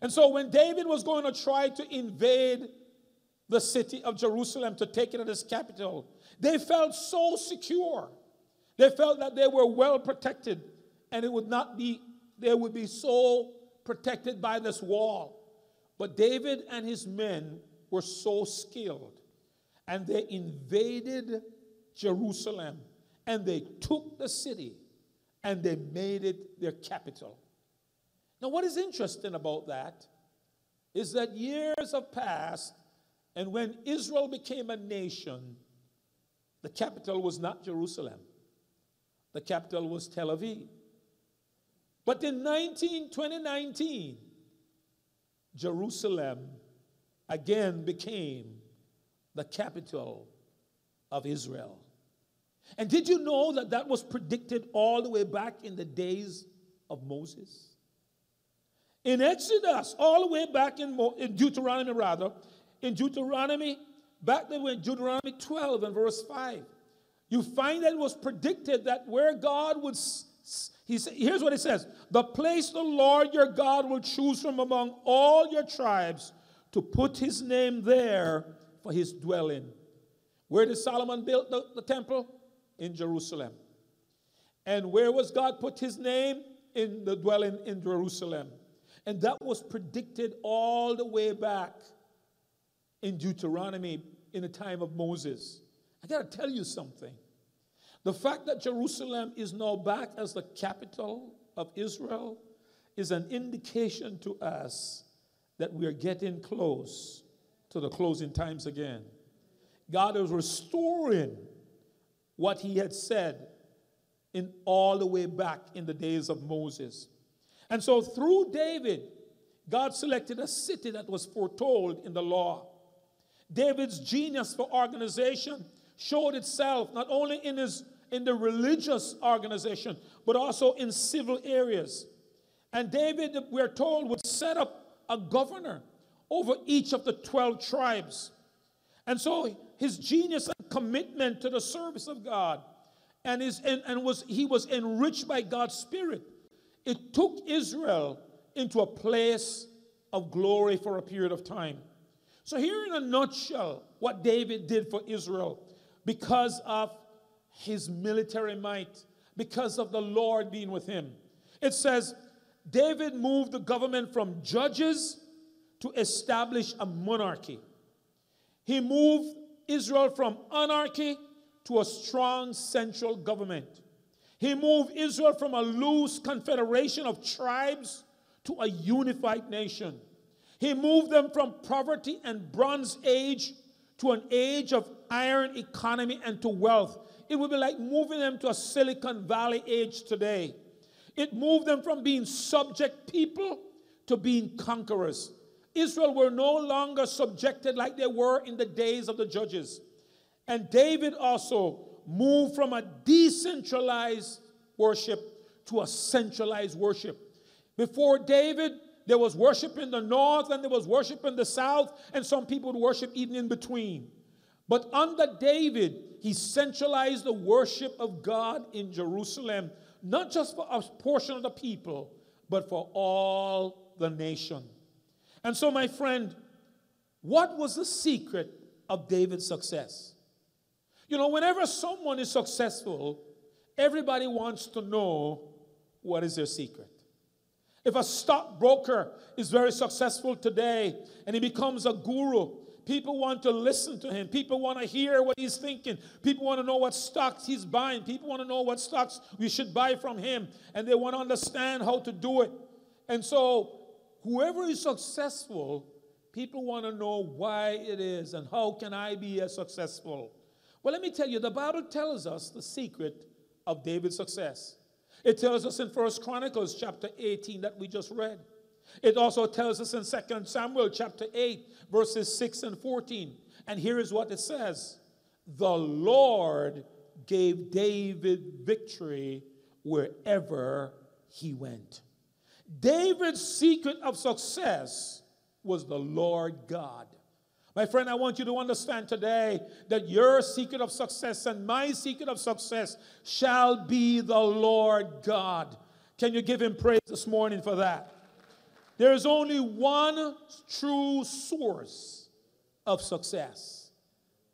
And so when David was going to try to invade the city of Jerusalem to take it as capital, they felt so secure. They felt that they were well protected and it would not be, they would be so protected by this wall. But David and his men were so skilled and they invaded Jerusalem and they took the city and they made it their capital. Now, what is interesting about that is that years have passed, and when Israel became a nation, the capital was not Jerusalem, the capital was Tel Aviv. But in 19, 2019, Jerusalem again became the capital of Israel. And did you know that that was predicted all the way back in the days of Moses? In Exodus, all the way back in, in Deuteronomy, rather, in Deuteronomy, back then in Deuteronomy 12 and verse 5, you find that it was predicted that where God would, he here's what it says the place the Lord your God will choose from among all your tribes to put his name there for his dwelling. Where did Solomon build the, the temple? In Jerusalem. And where was God put his name? In the dwelling in Jerusalem. And that was predicted all the way back in Deuteronomy in the time of Moses. I got to tell you something. The fact that Jerusalem is now back as the capital of Israel is an indication to us that we are getting close to the closing times again. God is restoring what he had said in all the way back in the days of Moses. And so through David, God selected a city that was foretold in the law. David's genius for organization showed itself not only in his in the religious organization, but also in civil areas. And David, we're told, would set up a governor over each of the 12 tribes. And so his genius and commitment to the service of God and, his, and, and was, he was enriched by God's Spirit. It took Israel into a place of glory for a period of time. So, here in a nutshell, what David did for Israel because of his military might, because of the Lord being with him. It says, David moved the government from judges to establish a monarchy. He moved Israel from anarchy to a strong central government. He moved Israel from a loose confederation of tribes to a unified nation. He moved them from poverty and bronze age to an age of iron economy and to wealth. It would be like moving them to a Silicon Valley age today. It moved them from being subject people to being conquerors. Israel were no longer subjected like they were in the days of the judges. And David also moved from a decentralized worship to a centralized worship. Before David, there was worship in the north and there was worship in the south, and some people would worship even in between. But under David, he centralized the worship of God in Jerusalem, not just for a portion of the people, but for all the nation. And so, my friend, what was the secret of David's success? You know, whenever someone is successful, everybody wants to know what is their secret. If a stockbroker is very successful today and he becomes a guru, people want to listen to him. People want to hear what he's thinking. People want to know what stocks he's buying. People want to know what stocks we should buy from him. And they want to understand how to do it. And so, whoever is successful, people want to know why it is and how can I be as successful. Well, let me tell you, the Bible tells us the secret of David's success. It tells us in First Chronicles chapter 18 that we just read. It also tells us in Second Samuel chapter 8, verses 6 and 14. And here is what it says The Lord gave David victory wherever he went. David's secret of success was the Lord God. My friend, I want you to understand today that your secret of success and my secret of success shall be the Lord God. Can you give him praise this morning for that? There is only one true source of success,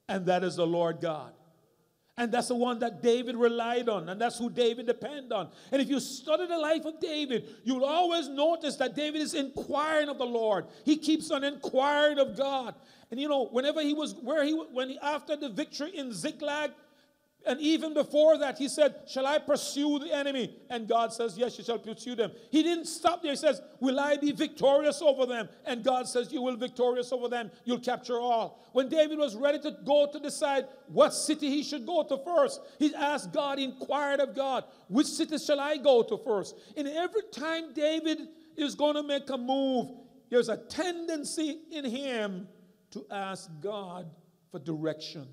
and that is the Lord God. And that's the one that David relied on, and that's who David depended on. And if you study the life of David, you'll always notice that David is inquiring of the Lord. He keeps on inquiring of God. And you know, whenever he was where he when he after the victory in Ziklag, and even before that, he said, Shall I pursue the enemy? And God says, Yes, you shall pursue them. He didn't stop there. He says, Will I be victorious over them? And God says, You will victorious over them. You'll capture all. When David was ready to go to decide what city he should go to first, he asked God, inquired of God, Which city shall I go to first? And every time David is going to make a move, there's a tendency in him to ask God for direction.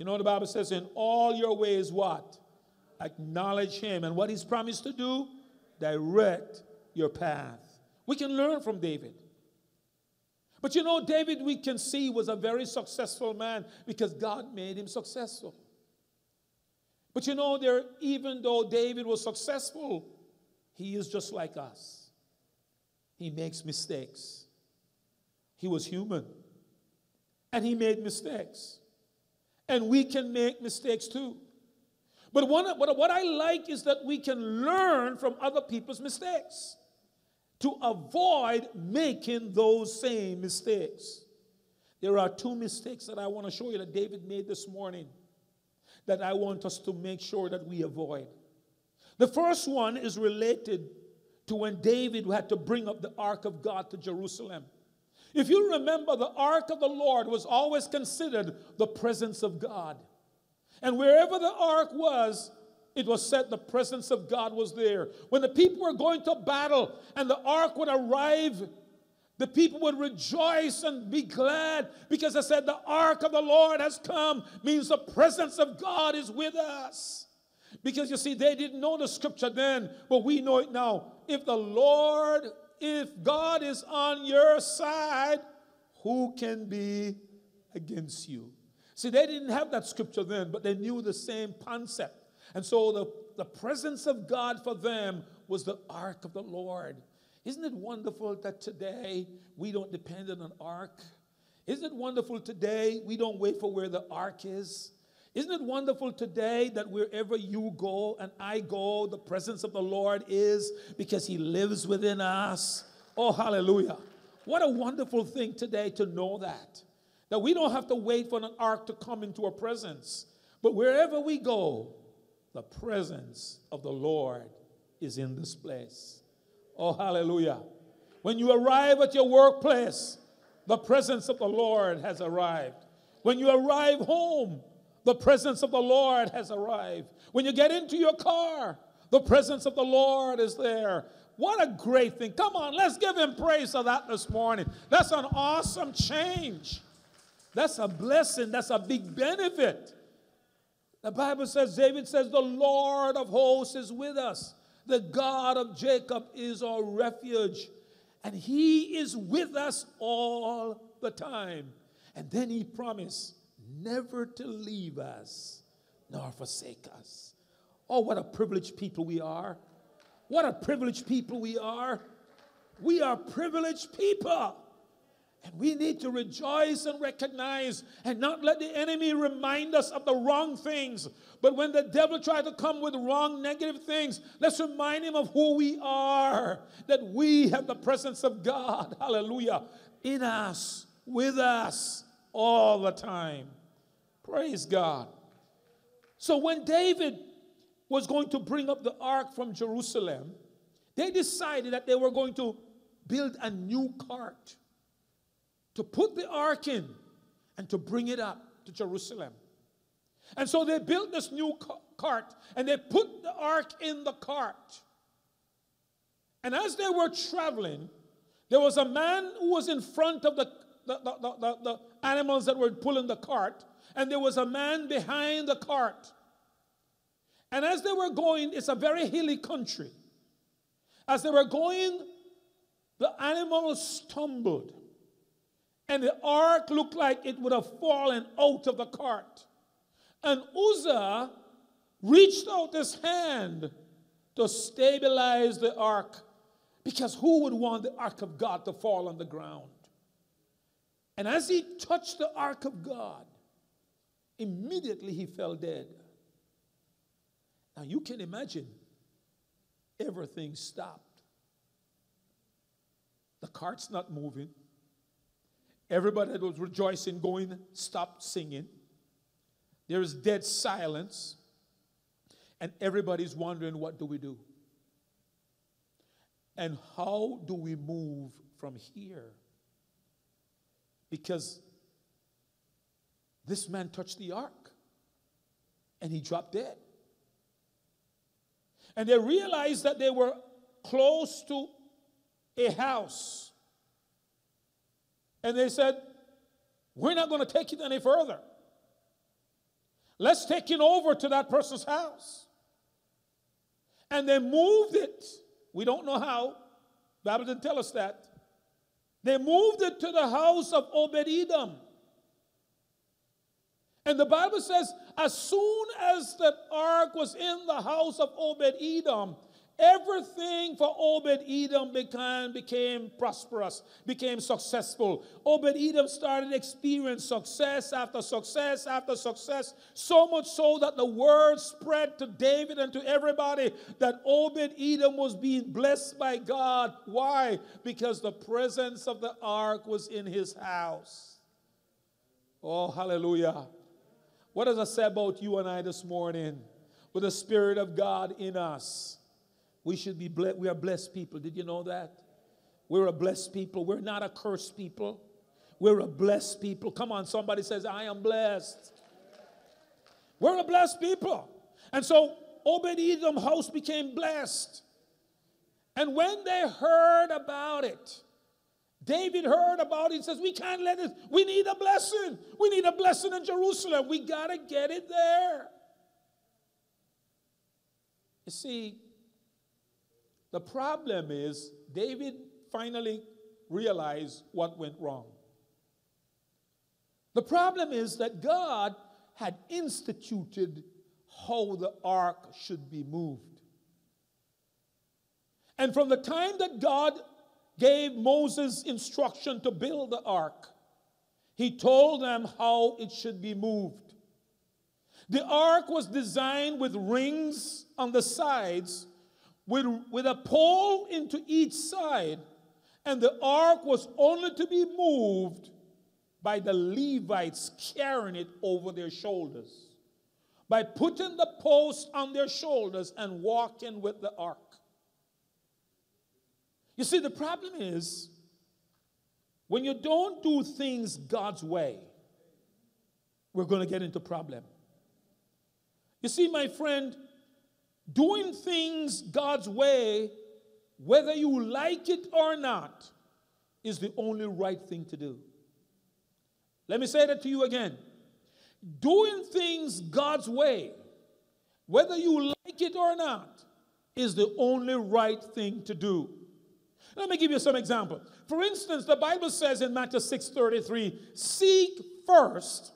You know what the Bible says? In all your ways, what? Acknowledge Him. And what He's promised to do? Direct your path. We can learn from David. But you know, David, we can see, was a very successful man because God made him successful. But you know, there, even though David was successful, he is just like us. He makes mistakes. He was human. And he made mistakes and we can make mistakes too. But one, what, what I like is that we can learn from other people's mistakes to avoid making those same mistakes. There are two mistakes that I want to show you that David made this morning that I want us to make sure that we avoid. The first one is related to when David had to bring up the ark of God to Jerusalem. If you remember, the ark of the Lord was always considered the presence of God. And wherever the ark was, it was said the presence of God was there. When the people were going to battle and the ark would arrive, the people would rejoice and be glad because they said, The ark of the Lord has come, means the presence of God is with us. Because you see, they didn't know the scripture then, but we know it now. If the Lord if God is on your side, who can be against you? See, they didn't have that scripture then, but they knew the same concept. And so the, the presence of God for them was the ark of the Lord. Isn't it wonderful that today we don't depend on an ark? Isn't it wonderful today we don't wait for where the ark is? Isn't it wonderful today that wherever you go and I go, the presence of the Lord is because He lives within us? Oh, hallelujah. What a wonderful thing today to know that. That we don't have to wait for an ark to come into our presence, but wherever we go, the presence of the Lord is in this place. Oh, hallelujah. When you arrive at your workplace, the presence of the Lord has arrived. When you arrive home, the presence of the Lord has arrived. When you get into your car, the presence of the Lord is there. What a great thing. Come on, let's give him praise for that this morning. That's an awesome change. That's a blessing. That's a big benefit. The Bible says, David says, the Lord of hosts is with us. The God of Jacob is our refuge, and he is with us all the time. And then he promised never to leave us nor forsake us. Oh, what a privileged people we are. What a privileged people we are. We are privileged people. And we need to rejoice and recognize and not let the enemy remind us of the wrong things. But when the devil tries to come with wrong, negative things, let's remind him of who we are that we have the presence of God, hallelujah, in us, with us, all the time. Praise God. So when David was going to bring up the ark from Jerusalem, they decided that they were going to build a new cart to put the ark in and to bring it up to Jerusalem. And so they built this new cart and they put the ark in the cart. And as they were traveling, there was a man who was in front of the, the, the, the, the animals that were pulling the cart, and there was a man behind the cart. And as they were going, it's a very hilly country. As they were going, the animals stumbled and the ark looked like it would have fallen out of the cart. And Uzzah reached out his hand to stabilize the ark because who would want the ark of God to fall on the ground? And as he touched the ark of God, immediately he fell dead. Now you can imagine everything stopped. The cart's not moving. Everybody that was rejoicing, going, stopped singing. There is dead silence. And everybody's wondering, what do we do? And how do we move from here? Because this man touched the ark and he dropped dead. And they realized that they were close to a house and they said, We're not going to take it any further. Let's take it over to that person's house. And they moved it. We don't know how. Bible didn't tell us that. They moved it to the house of Obed Edom. And the Bible says, as soon as the ark was in the house of Obed Edom, Everything for Obed Edom became, became prosperous, became successful. Obed Edom started experience success after success after success, so much so that the word spread to David and to everybody that Obed Edom was being blessed by God. Why? Because the presence of the ark was in his house. Oh, hallelujah. What does it say about you and I this morning? With the Spirit of God in us we should be blessed. We are blessed people. Did you know that? We're a blessed people. We're not a cursed people. We're a blessed people. Come on, somebody says, I am blessed. We're a blessed people. And so Obed Edom house became blessed. And when they heard about it, David heard about it and says, We can't let it, we need a blessing. We need a blessing in Jerusalem. We got to get it there. You see, the problem is, David finally realized what went wrong. The problem is that God had instituted how the ark should be moved. And from the time that God gave Moses instruction to build the ark, he told them how it should be moved. The ark was designed with rings on the sides with, with a pole into each side, and the ark was only to be moved by the Levites carrying it over their shoulders, by putting the post on their shoulders and walking with the ark. You see, the problem is when you don't do things God's way, we're going to get into problem. You see, my friend, doing things God's way, whether you like it or not, is the only right thing to do. Let me say that to you again. Doing things God's way, whether you like it or not, is the only right thing to do. Let me give you some example. For instance, the Bible says in Matthew 6:33, "Seek first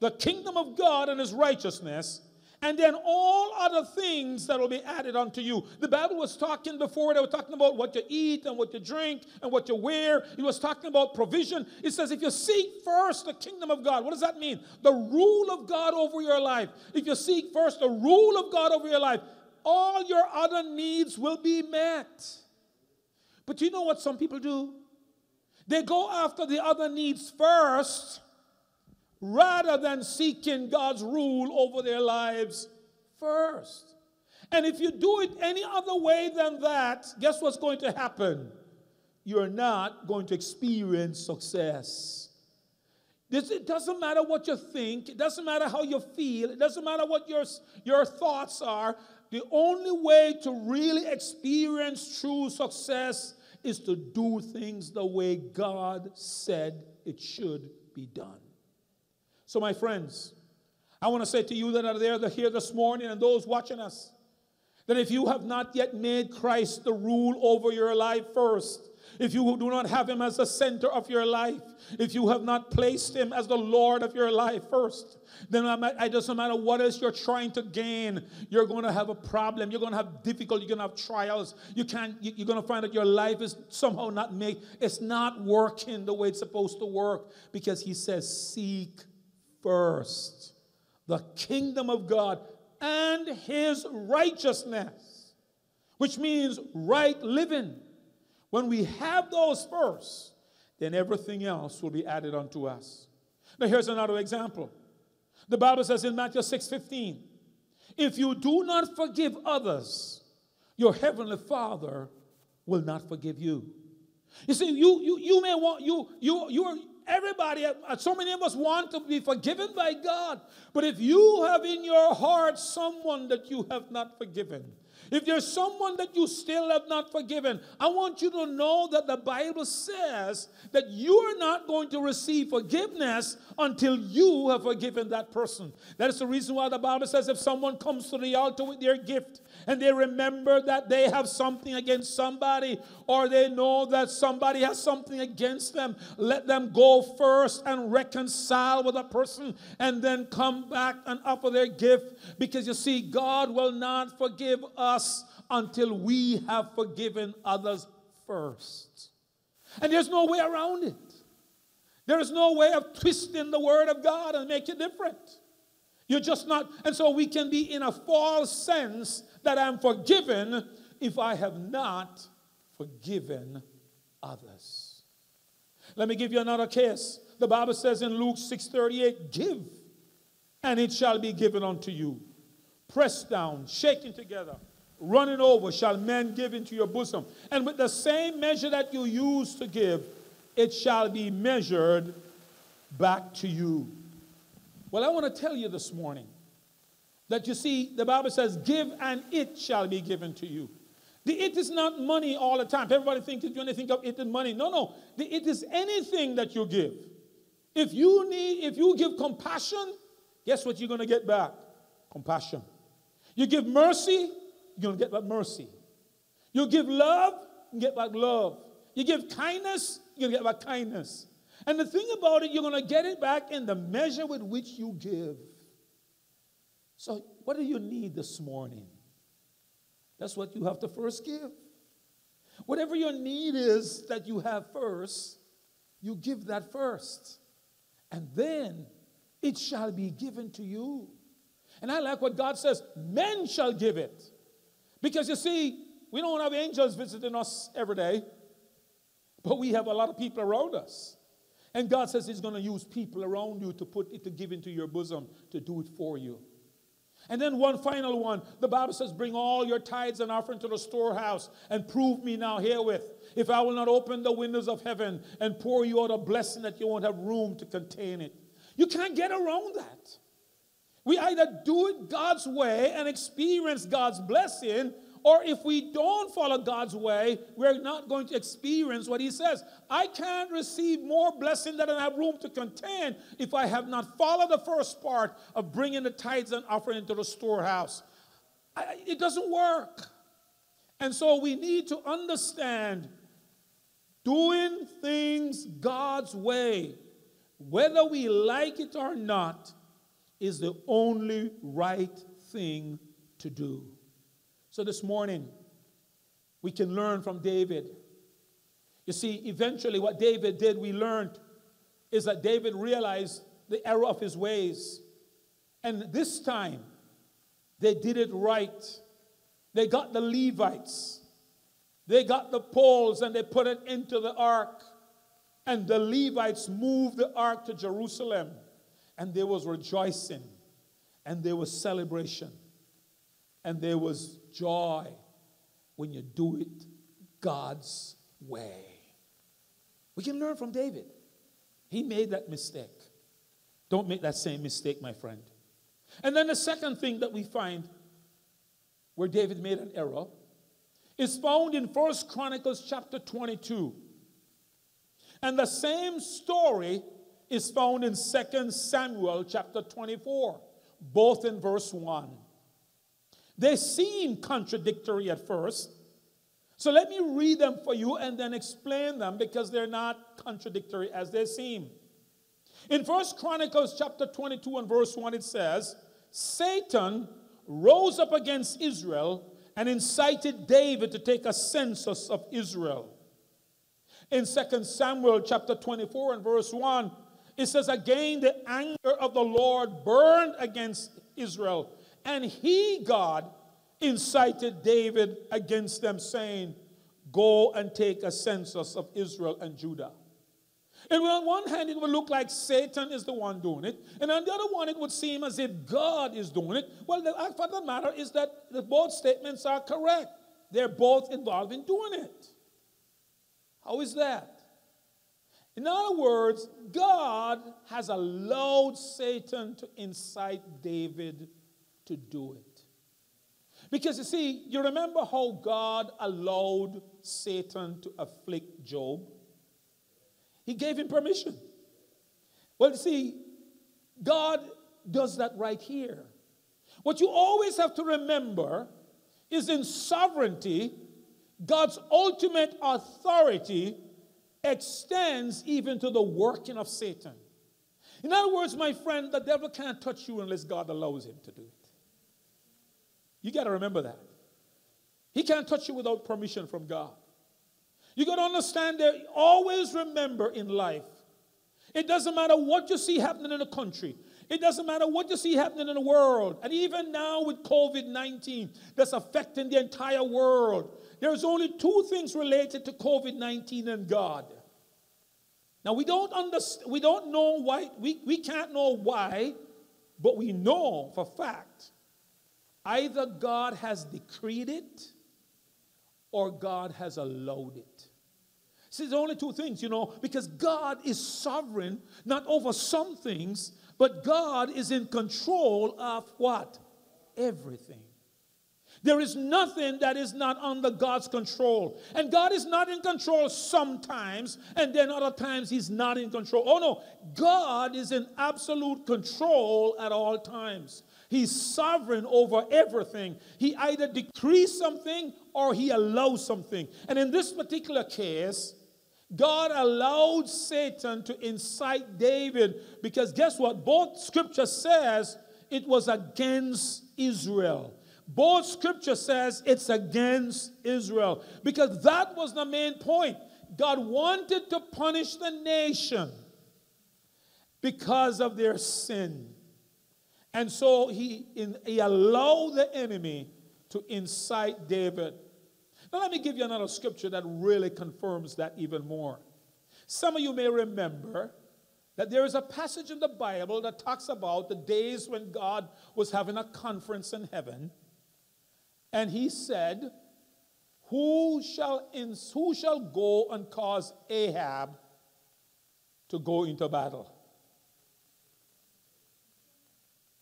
the kingdom of God and his righteousness, and then all other things that will be added unto you. The Bible was talking before, they were talking about what you eat and what you drink and what you wear. It was talking about provision. It says, if you seek first the kingdom of God, what does that mean? The rule of God over your life. If you seek first the rule of God over your life, all your other needs will be met. But you know what some people do? They go after the other needs first rather than seeking God's rule over their lives first. And if you do it any other way than that, guess what's going to happen? You're not going to experience success. This, it doesn't matter what you think, it doesn't matter how you feel, it doesn't matter what your, your thoughts are. The only way to really experience true success is to do things the way God said it should be done. So, my friends, I want to say to you that are there that here this morning and those watching us that if you have not yet made Christ the rule over your life first, if you do not have him as the center of your life, if you have not placed him as the Lord of your life first, then it doesn't matter what else you're trying to gain, you're going to have a problem. You're going to have difficulty. You're going to have trials. You can't, you're going to find that your life is somehow not made, it's not working the way it's supposed to work because he says, Seek first the kingdom of God and his righteousness, which means right living. When we have those first, then everything else will be added unto us. Now, here's another example. The Bible says in Matthew 6 15, if you do not forgive others, your heavenly Father will not forgive you. You see, you you you may want you you you are Everybody, uh, so many of us want to be forgiven by God. But if you have in your heart someone that you have not forgiven, if there's someone that you still have not forgiven, I want you to know that the Bible says that you are not going to receive forgiveness until you have forgiven that person. That is the reason why the Bible says if someone comes to the altar with their gift and they remember that they have something against somebody or they know that somebody has something against them, let them go first and reconcile with a person and then come back and offer their gift because you see, God will not forgive us until we have forgiven others first. And there's no way around it. There is no way of twisting the word of God and make it different. You're just not, and so we can be in a false sense that I'm forgiven if I have not forgiven others. Let me give you another case. The Bible says in Luke 6:38, "Give, and it shall be given unto you. Pressed down, shaken together, running over, shall men give into your bosom. And with the same measure that you use to give, it shall be measured back to you." Well, I want to tell you this morning that you see, the Bible says, Give and it shall be given to you. The it is not money all the time. Everybody thinks that when they think of it is money. No, no. The it is anything that you give. If you need, if you give compassion, guess what you're going to get back? Compassion. You give mercy, you're going to get back mercy. You give love, you get back love. You give kindness, you get back kindness. And the thing about it, you're going to get it back in the measure with which you give. So, what do you need this morning? That's what you have to first give. Whatever your need is that you have first, you give that first. And then it shall be given to you. And I like what God says men shall give it. Because you see, we don't have angels visiting us every day, but we have a lot of people around us. And God says He's going to use people around you to put it to give into your bosom to do it for you. And then one final one. The Bible says, Bring all your tithes and offering to the storehouse and prove me now herewith. If I will not open the windows of heaven and pour you out a blessing that you won't have room to contain it. You can't get around that. We either do it God's way and experience God's blessing, or if we don't follow God's way, we're not going to experience what He says. I can't receive more blessing than I have room to contain if I have not followed the first part of bringing the tithes and offering into the storehouse. I, it doesn't work. And so we need to understand doing things God's way, whether we like it or not, is the only right thing to do. So this morning, we can learn from David. You see, eventually, what David did, we learned, is that David realized the error of his ways. And this time, they did it right. They got the Levites, they got the poles, and they put it into the ark. And the Levites moved the ark to Jerusalem, and there was rejoicing, and there was celebration, and there was joy when you do it God's way. We can learn from David. He made that mistake. Don't make that same mistake, my friend. And then the second thing that we find where David made an error is found in First Chronicles chapter 22. And the same story is found in Second Samuel chapter 24, both in verse 1. They seem contradictory at first. So let me read them for you and then explain them because they're not contradictory as they seem. In First Chronicles chapter 22 and verse 1 it says, Satan rose up against Israel and incited David to take a census of Israel. In 2 Samuel chapter 24 and verse 1, it says, Again, the anger of the Lord burned against Israel, and he, God, incited David against them, saying, Go and take a census of Israel and Judah. And on one hand, it would look like Satan is the one doing it. And on the other one, it would seem as if God is doing it. Well, the uh, fact of the matter is that both statements are correct. They're both involved in doing it. How is that? In other words, God has allowed Satan to incite David to do it. Because you see, you remember how God allowed Satan to afflict Job? He gave him permission. Well, you see, God does that right here. What you always have to remember is in sovereignty, God's ultimate authority extends even to the working of Satan. In other words, my friend, the devil can't touch you unless God allows him to do it. You got to remember that. He can't touch you without permission from God. You got to understand that always remember in life, it doesn't matter what you see happening in the country. It doesn't matter what you see happening in the world. And even now with COVID 19 that's affecting the entire world, there's only two things related to COVID 19 and God. Now we don't understand, we don't know why, we, we can't know why, but we know for fact either God has decreed it or God has allowed it. See, there's only two things, you know, because God is sovereign, not over some things, but God is in control of what? Everything. There is nothing that is not under God's control. And God is not in control sometimes, and then other times He's not in control. Oh no, God is in absolute control at all times. He's sovereign over everything. He either decrees something or He allows something. And in this particular case, God allowed Satan to incite David because guess what? Both scripture says it was against Israel. Both scripture says it's against Israel because that was the main point. God wanted to punish the nation because of their sin. And so he, in, he allowed the enemy to incite David. Now, let me give you another scripture that really confirms that even more. Some of you may remember that there is a passage in the Bible that talks about the days when God was having a conference in heaven and he said, who shall, ins- who shall go and cause Ahab to go into battle?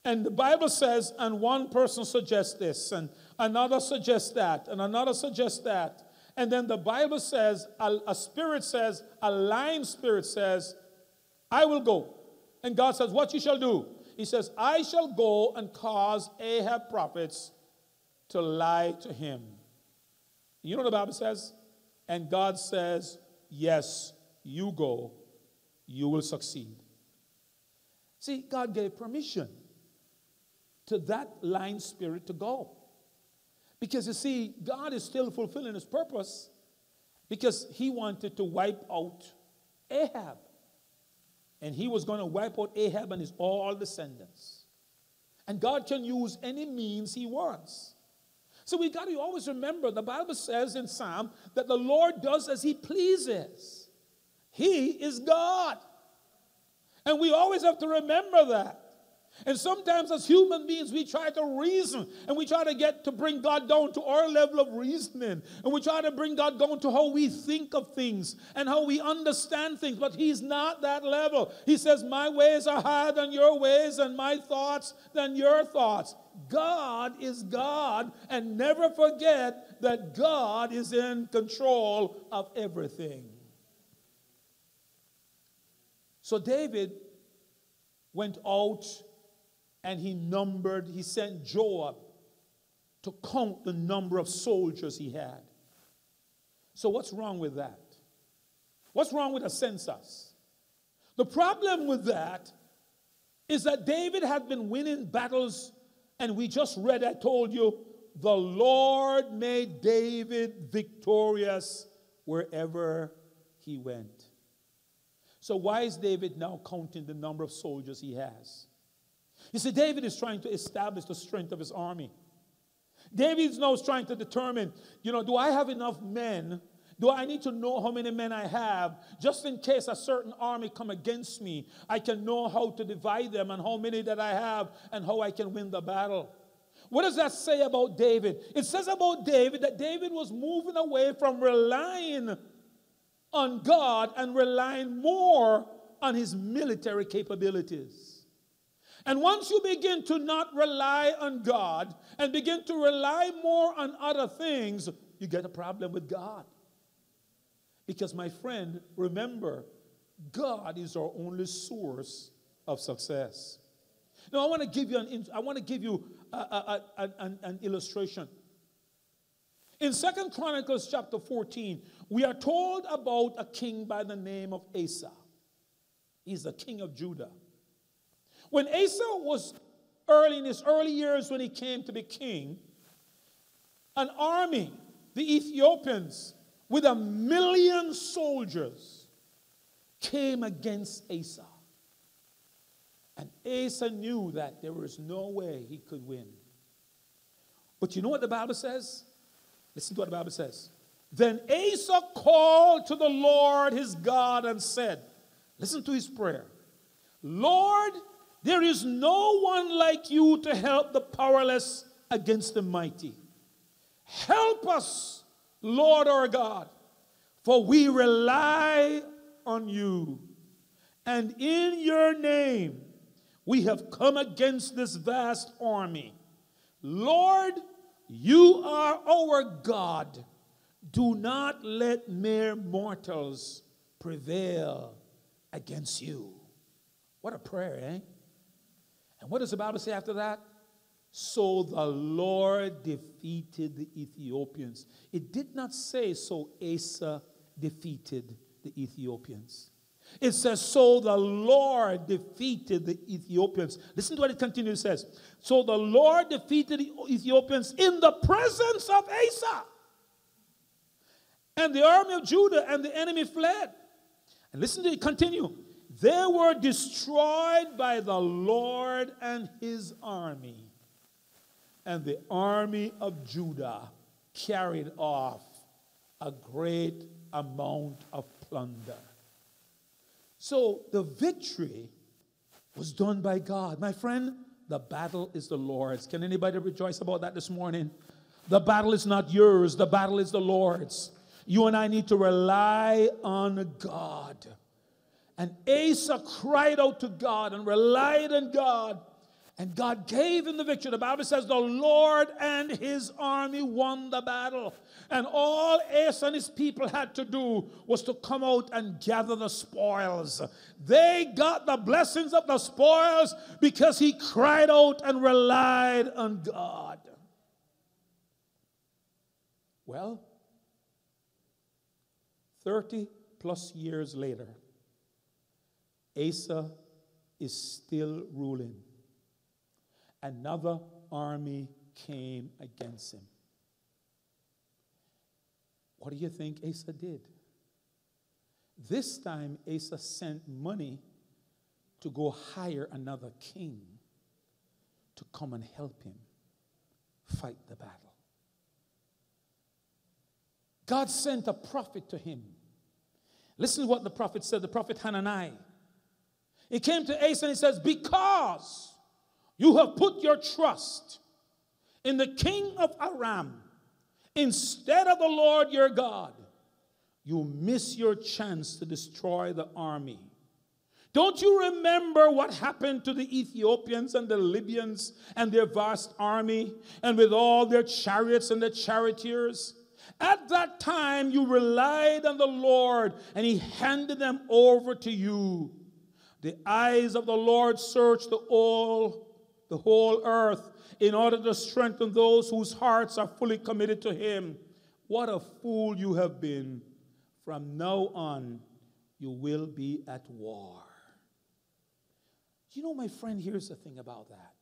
And the Bible says, and one person suggests this, and another suggests that, and another suggests that. And then the Bible says, a, a spirit says, a lying spirit says, I will go. And God says, What you shall do? He says, I shall go and cause Ahab prophets to lie to him. You know what the Bible says? And God says, Yes, you go, you will succeed. See, God gave permission to that lying spirit to go. Because you see, God is still fulfilling his purpose because he wanted to wipe out Ahab. And he was going to wipe out Ahab and his all descendants. And God can use any means he wants. So we got to always remember the Bible says in Psalm that the Lord does as he pleases. He is God. And we always have to remember that. And sometimes, as human beings, we try to reason and we try to get to bring God down to our level of reasoning. And we try to bring God down to how we think of things and how we understand things. But He's not that level. He says, My ways are higher than your ways, and my thoughts than your thoughts. God is God, and never forget that God is in control of everything. So David went out and he numbered, he sent Joab to count the number of soldiers he had. So, what's wrong with that? What's wrong with a census? The problem with that is that David had been winning battles, and we just read, I told you, the Lord made David victorious wherever he went. So, why is David now counting the number of soldiers he has? You see, David is trying to establish the strength of his army. David is now trying to determine, you know, do I have enough men? Do I need to know how many men I have? Just in case a certain army come against me, I can know how to divide them and how many that I have and how I can win the battle. What does that say about David? It says about David that David was moving away from relying on God and relying more on his military capabilities. And once you begin to not rely on God and begin to rely more on other things, you get a problem with God. Because, my friend, remember, God is our only source of success. Now, I want to give you an, I want to give you a, a, a, an, an illustration. In Second Chronicles chapter 14, we are told about a king by the name of Asa. He's the king of Judah. When Asa was early in his early years when he came to be king, an army, the Ethiopians, with a million soldiers, came against Asa. And Asa knew that there was no way he could win. But you know what the Bible says? Listen to what the Bible says. Then Asa called to the Lord his God and said, Listen to his prayer Lord, there is no one like you to help the powerless against the mighty. Help us, Lord our God, for we rely on you. And in your name we have come against this vast army. Lord, you are our God. Do not let mere mortals prevail against you. What a prayer, eh? And what does the Bible say after that? So the Lord defeated the Ethiopians. It did not say so Asa defeated the Ethiopians. It says, So the Lord defeated the Ethiopians. Listen to what it continues says. So the Lord defeated the Ethiopians in the presence of Asa. And the army of Judah and the enemy fled. And listen to it continue. They were destroyed by the Lord and his army. And the army of Judah carried off a great amount of plunder. So the victory was done by God. My friend, the battle is the Lord's. Can anybody rejoice about that this morning? The battle is not yours, the battle is the Lord's. You and I need to rely on God. And Asa cried out to God and relied on God. And God gave him the victory. The Bible says the Lord and his army won the battle. And all Asa and his people had to do was to come out and gather the spoils. They got the blessings of the spoils because he cried out and relied on God. Well, 30 plus years later, Asa is still ruling. Another army came against him. What do you think Asa did? This time, Asa sent money to go hire another king to come and help him fight the battle. God sent a prophet to him. Listen to what the prophet said, the prophet Hananiah. He came to Asa and he says, Because you have put your trust in the king of Aram instead of the Lord your God, you miss your chance to destroy the army. Don't you remember what happened to the Ethiopians and the Libyans and their vast army and with all their chariots and their charioteers? At that time, you relied on the Lord and He handed them over to you. The eyes of the Lord search the whole, the whole earth in order to strengthen those whose hearts are fully committed to Him. What a fool you have been. From now on, you will be at war. You know, my friend, here's the thing about that.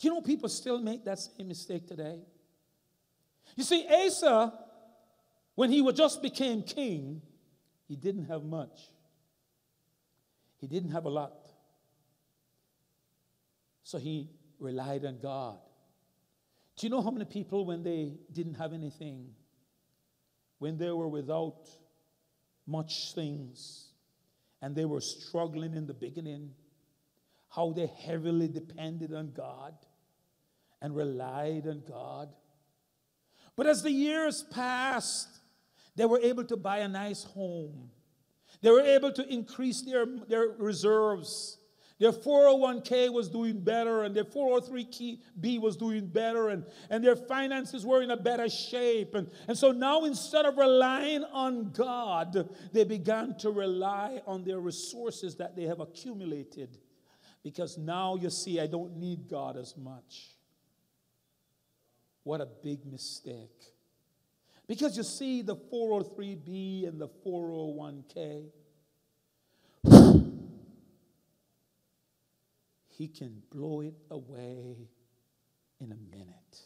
You know, people still make that same mistake today. You see, Asa, when he just became king, he didn't have much. He didn't have a lot. So he relied on God. Do you know how many people, when they didn't have anything, when they were without much things, and they were struggling in the beginning, how they heavily depended on God and relied on God? But as the years passed, they were able to buy a nice home. They were able to increase their, their reserves. Their 401k was doing better, and their 403b was doing better, and, and their finances were in a better shape. And, and so now, instead of relying on God, they began to rely on their resources that they have accumulated. Because now you see, I don't need God as much. What a big mistake. Because you see, the 403b and the 401k, he can blow it away in a minute.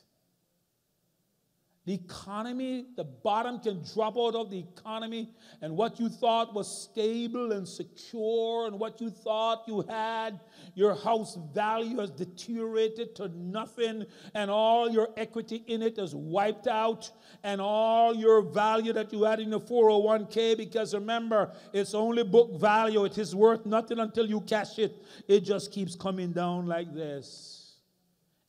The economy, the bottom can drop out of the economy, and what you thought was stable and secure, and what you thought you had, your house value has deteriorated to nothing, and all your equity in it is wiped out, and all your value that you had in the 401k, because remember, it's only book value, it is worth nothing until you cash it. It just keeps coming down like this,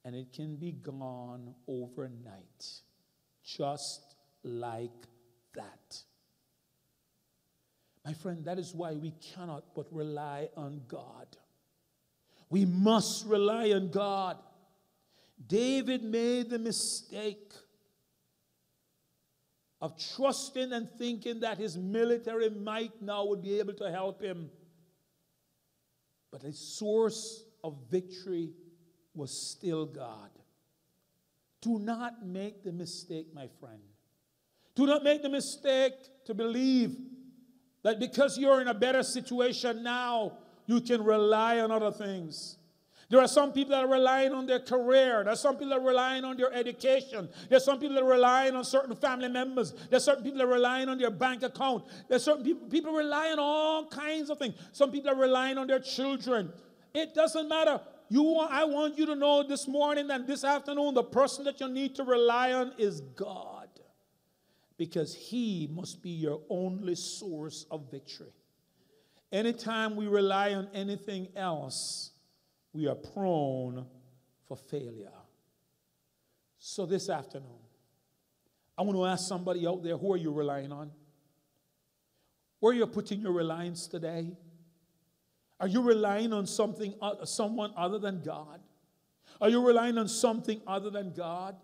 and it can be gone overnight just like that. My friend, that is why we cannot but rely on God. We must rely on God. David made the mistake of trusting and thinking that his military might now would be able to help him. But the source of victory was still God. Do not make the mistake, my friend. Do not make the mistake to believe that because you're in a better situation now, you can rely on other things. There are some people that are relying on their career. There are some people that are relying on their education. There are some people that are relying on certain family members. There are certain people that are relying on their bank account. There are certain people, people rely on all kinds of things. Some people are relying on their children. It doesn't matter you want, I want you to know this morning and this afternoon the person that you need to rely on is God. Because He must be your only source of victory. Anytime we rely on anything else, we are prone for failure. So this afternoon, I want to ask somebody out there who are you relying on? Where are you putting your reliance today? Are you relying on something, someone other than God? Are you relying on something other than God?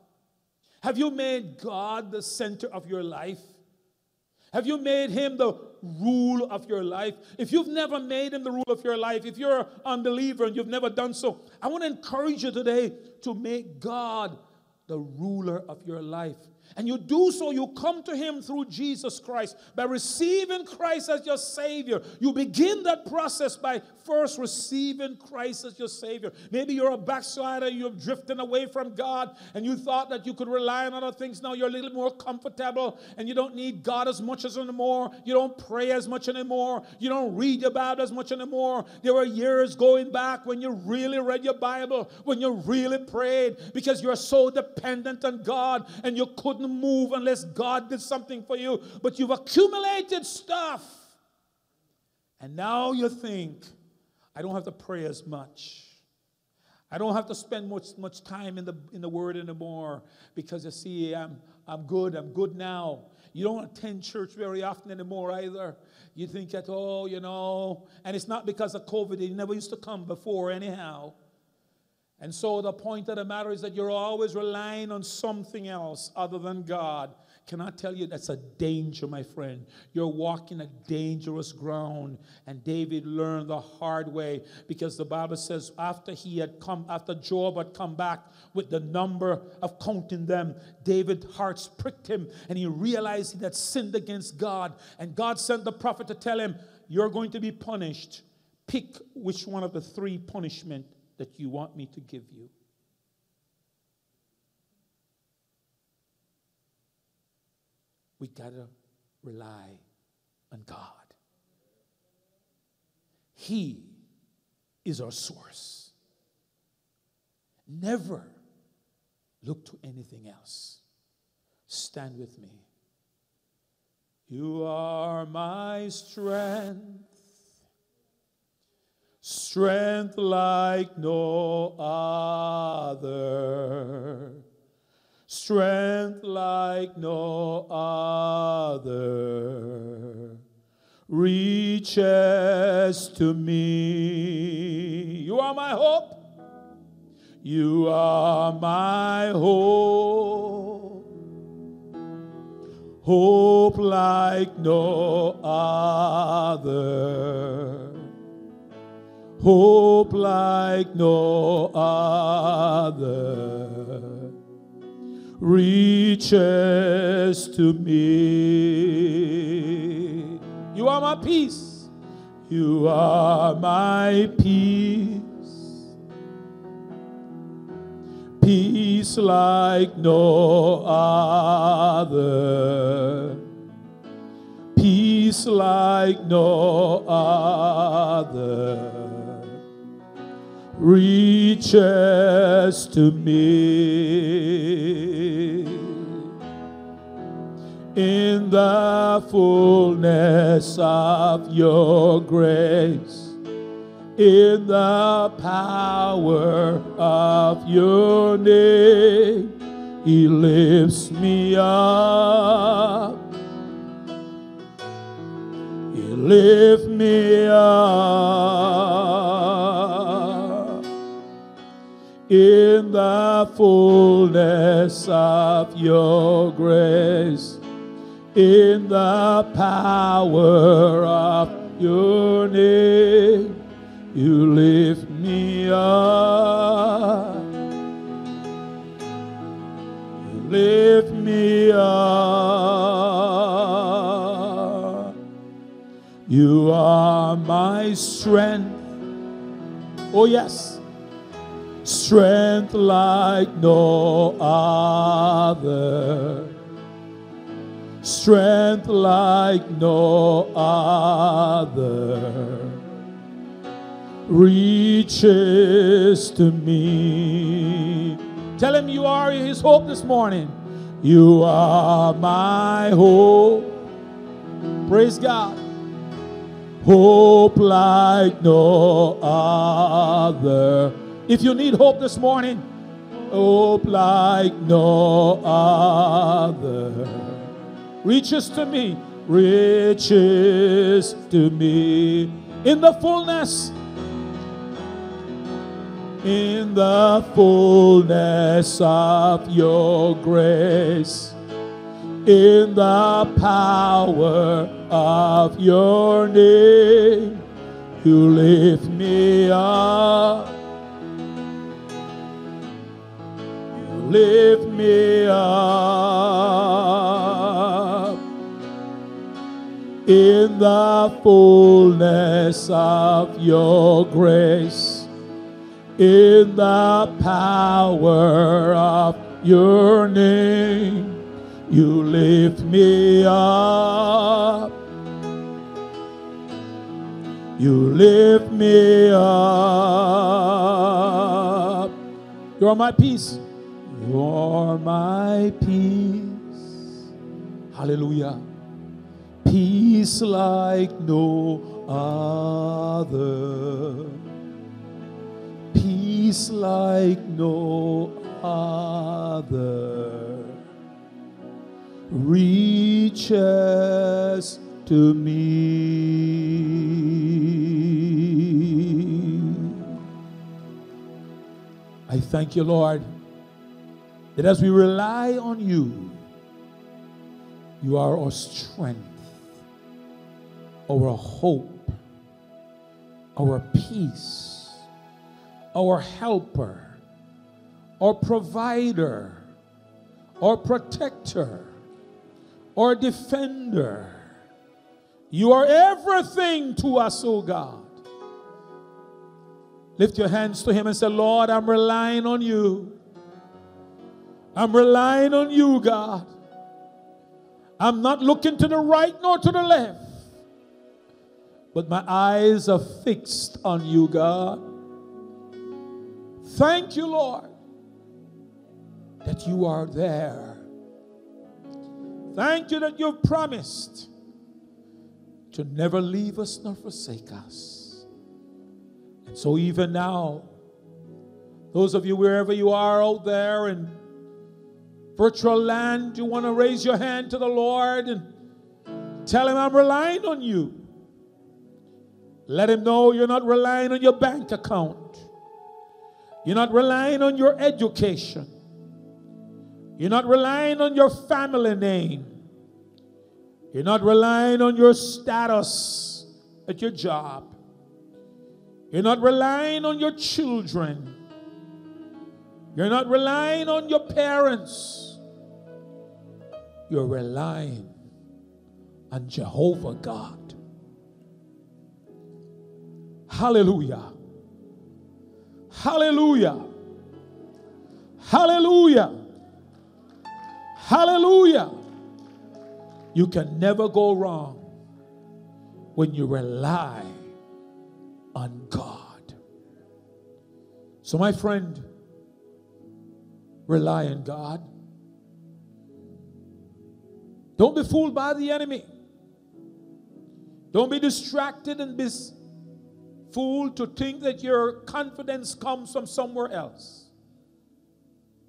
Have you made God the center of your life? Have you made him the rule of your life? If you've never made him the rule of your life, if you're an unbeliever and you've never done so, I want to encourage you today to make God the ruler of your life. And you do so, you come to Him through Jesus Christ. By receiving Christ as your Savior, you begin that process by first receiving Christ as your Savior. Maybe you're a backslider, you're drifting away from God, and you thought that you could rely on other things. Now you're a little more comfortable, and you don't need God as much as anymore. You don't pray as much anymore. You don't read your Bible as much anymore. There were years going back when you really read your Bible, when you really prayed, because you're so dependent on God and you couldn't move unless God did something for you. But you've accumulated stuff. And now you think, I don't have to pray as much. I don't have to spend much, much time in the, in the Word anymore because you see, I'm, I'm good, I'm good now. You don't attend church very often anymore either. You think that, oh, you know, and it's not because of COVID, He never used to come before, anyhow. And so the point of the matter is that you're always relying on something else other than God. Can I tell you that's a danger, my friend? You're walking a dangerous ground. And David learned the hard way because the Bible says after he had come, after Joab had come back with the number of counting them, David's heart pricked him and he realized he had sinned against God. And God sent the prophet to tell him, You're going to be punished. Pick which one of the three punishment that you want me to give you. We got to rely on God. He is our source. Never look to anything else. Stand with me. You are my strength strength like no other, strength like no other reaches to me. You are my hope. You are my hope. Hope like no other hope like no other reaches to me. You are my peace. You are my peace. Peace like no other peace like no other reaches to me. In the fullness of your grace, in the power of your name, He lifts me up. He lifts me up in the fullness of your grace, in the power of your name, you lift me up. You lift me up. You are my strength. Oh, yes strength like no other, strength like no other reaches to me. Tell him you are his hope this morning. You are my hope. Praise God. Hope like no other if you need hope this morning, hope like no other. Reaches to me, reaches to me. In the fullness, in the fullness of your grace, in the power of your name, you lift me up lift me up in the fullness of your grace, in the power of your name. You lift me up. You lift me up. You are my peace. You're my peace. Hallelujah. Peace like no other. Peace like no other. Reaches to me. I thank you, Lord, that as we rely on you, you are our strength, our hope, our peace, our helper, our provider, our protector, our defender. You are everything to us, oh God. Lift your hands to Him and say, Lord, I'm relying on you. I'm relying on you, God. I'm not looking to the right nor to the left, but my eyes are fixed on you, God. Thank you, Lord, that you are there. Thank you that you've promised to never leave us nor forsake us. And so, even now, those of you wherever you are out there in virtual land, you want to raise your hand to the Lord and tell Him, I'm relying on you. Let Him know you're not relying on your bank account, you're not relying on your education, you're not relying on your family name, you're not relying on your status at your job. You're not relying on your children. You're not relying on your parents. You're relying on Jehovah God. Hallelujah. Hallelujah. Hallelujah. Hallelujah. You can never go wrong when you rely on God. So, my friend, rely on God. Don't be fooled by the enemy. Don't be distracted and be fooled to think that your confidence comes from somewhere else.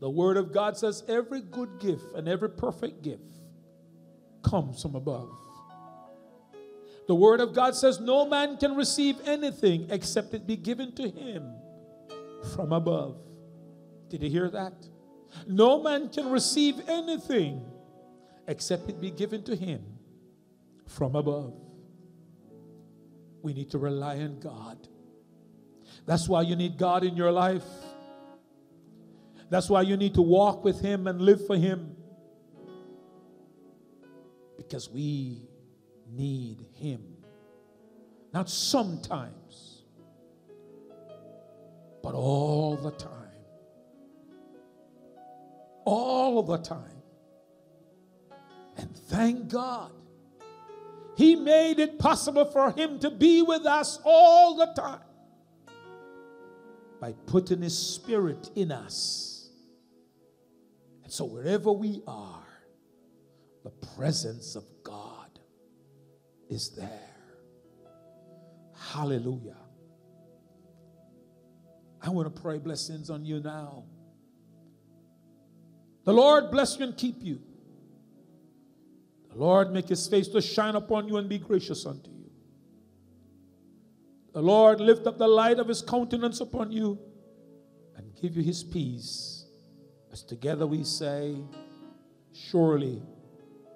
The Word of God says every good gift and every perfect gift comes from above. The Word of God says no man can receive anything except it be given to him from above. Did you hear that? No man can receive anything except it be given to him from above. We need to rely on God. That's why you need God in your life. That's why you need to walk with Him and live for Him. Because we need Him. Not sometimes, but all the time. All the time. And thank God, He made it possible for Him to be with us all the time by putting His Spirit in us. And so, wherever we are, the presence of God is there. Hallelujah. I want to pray blessings on you now. The Lord bless you and keep you. The Lord make his face to shine upon you and be gracious unto you. The Lord lift up the light of his countenance upon you and give you his peace. As together we say, Surely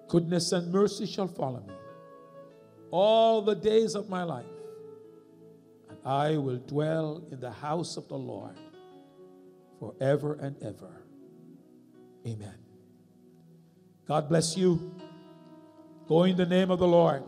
goodness and mercy shall follow me all the days of my life, and I will dwell in the house of the Lord forever and ever. Amen. God bless you. Go in the name of the Lord.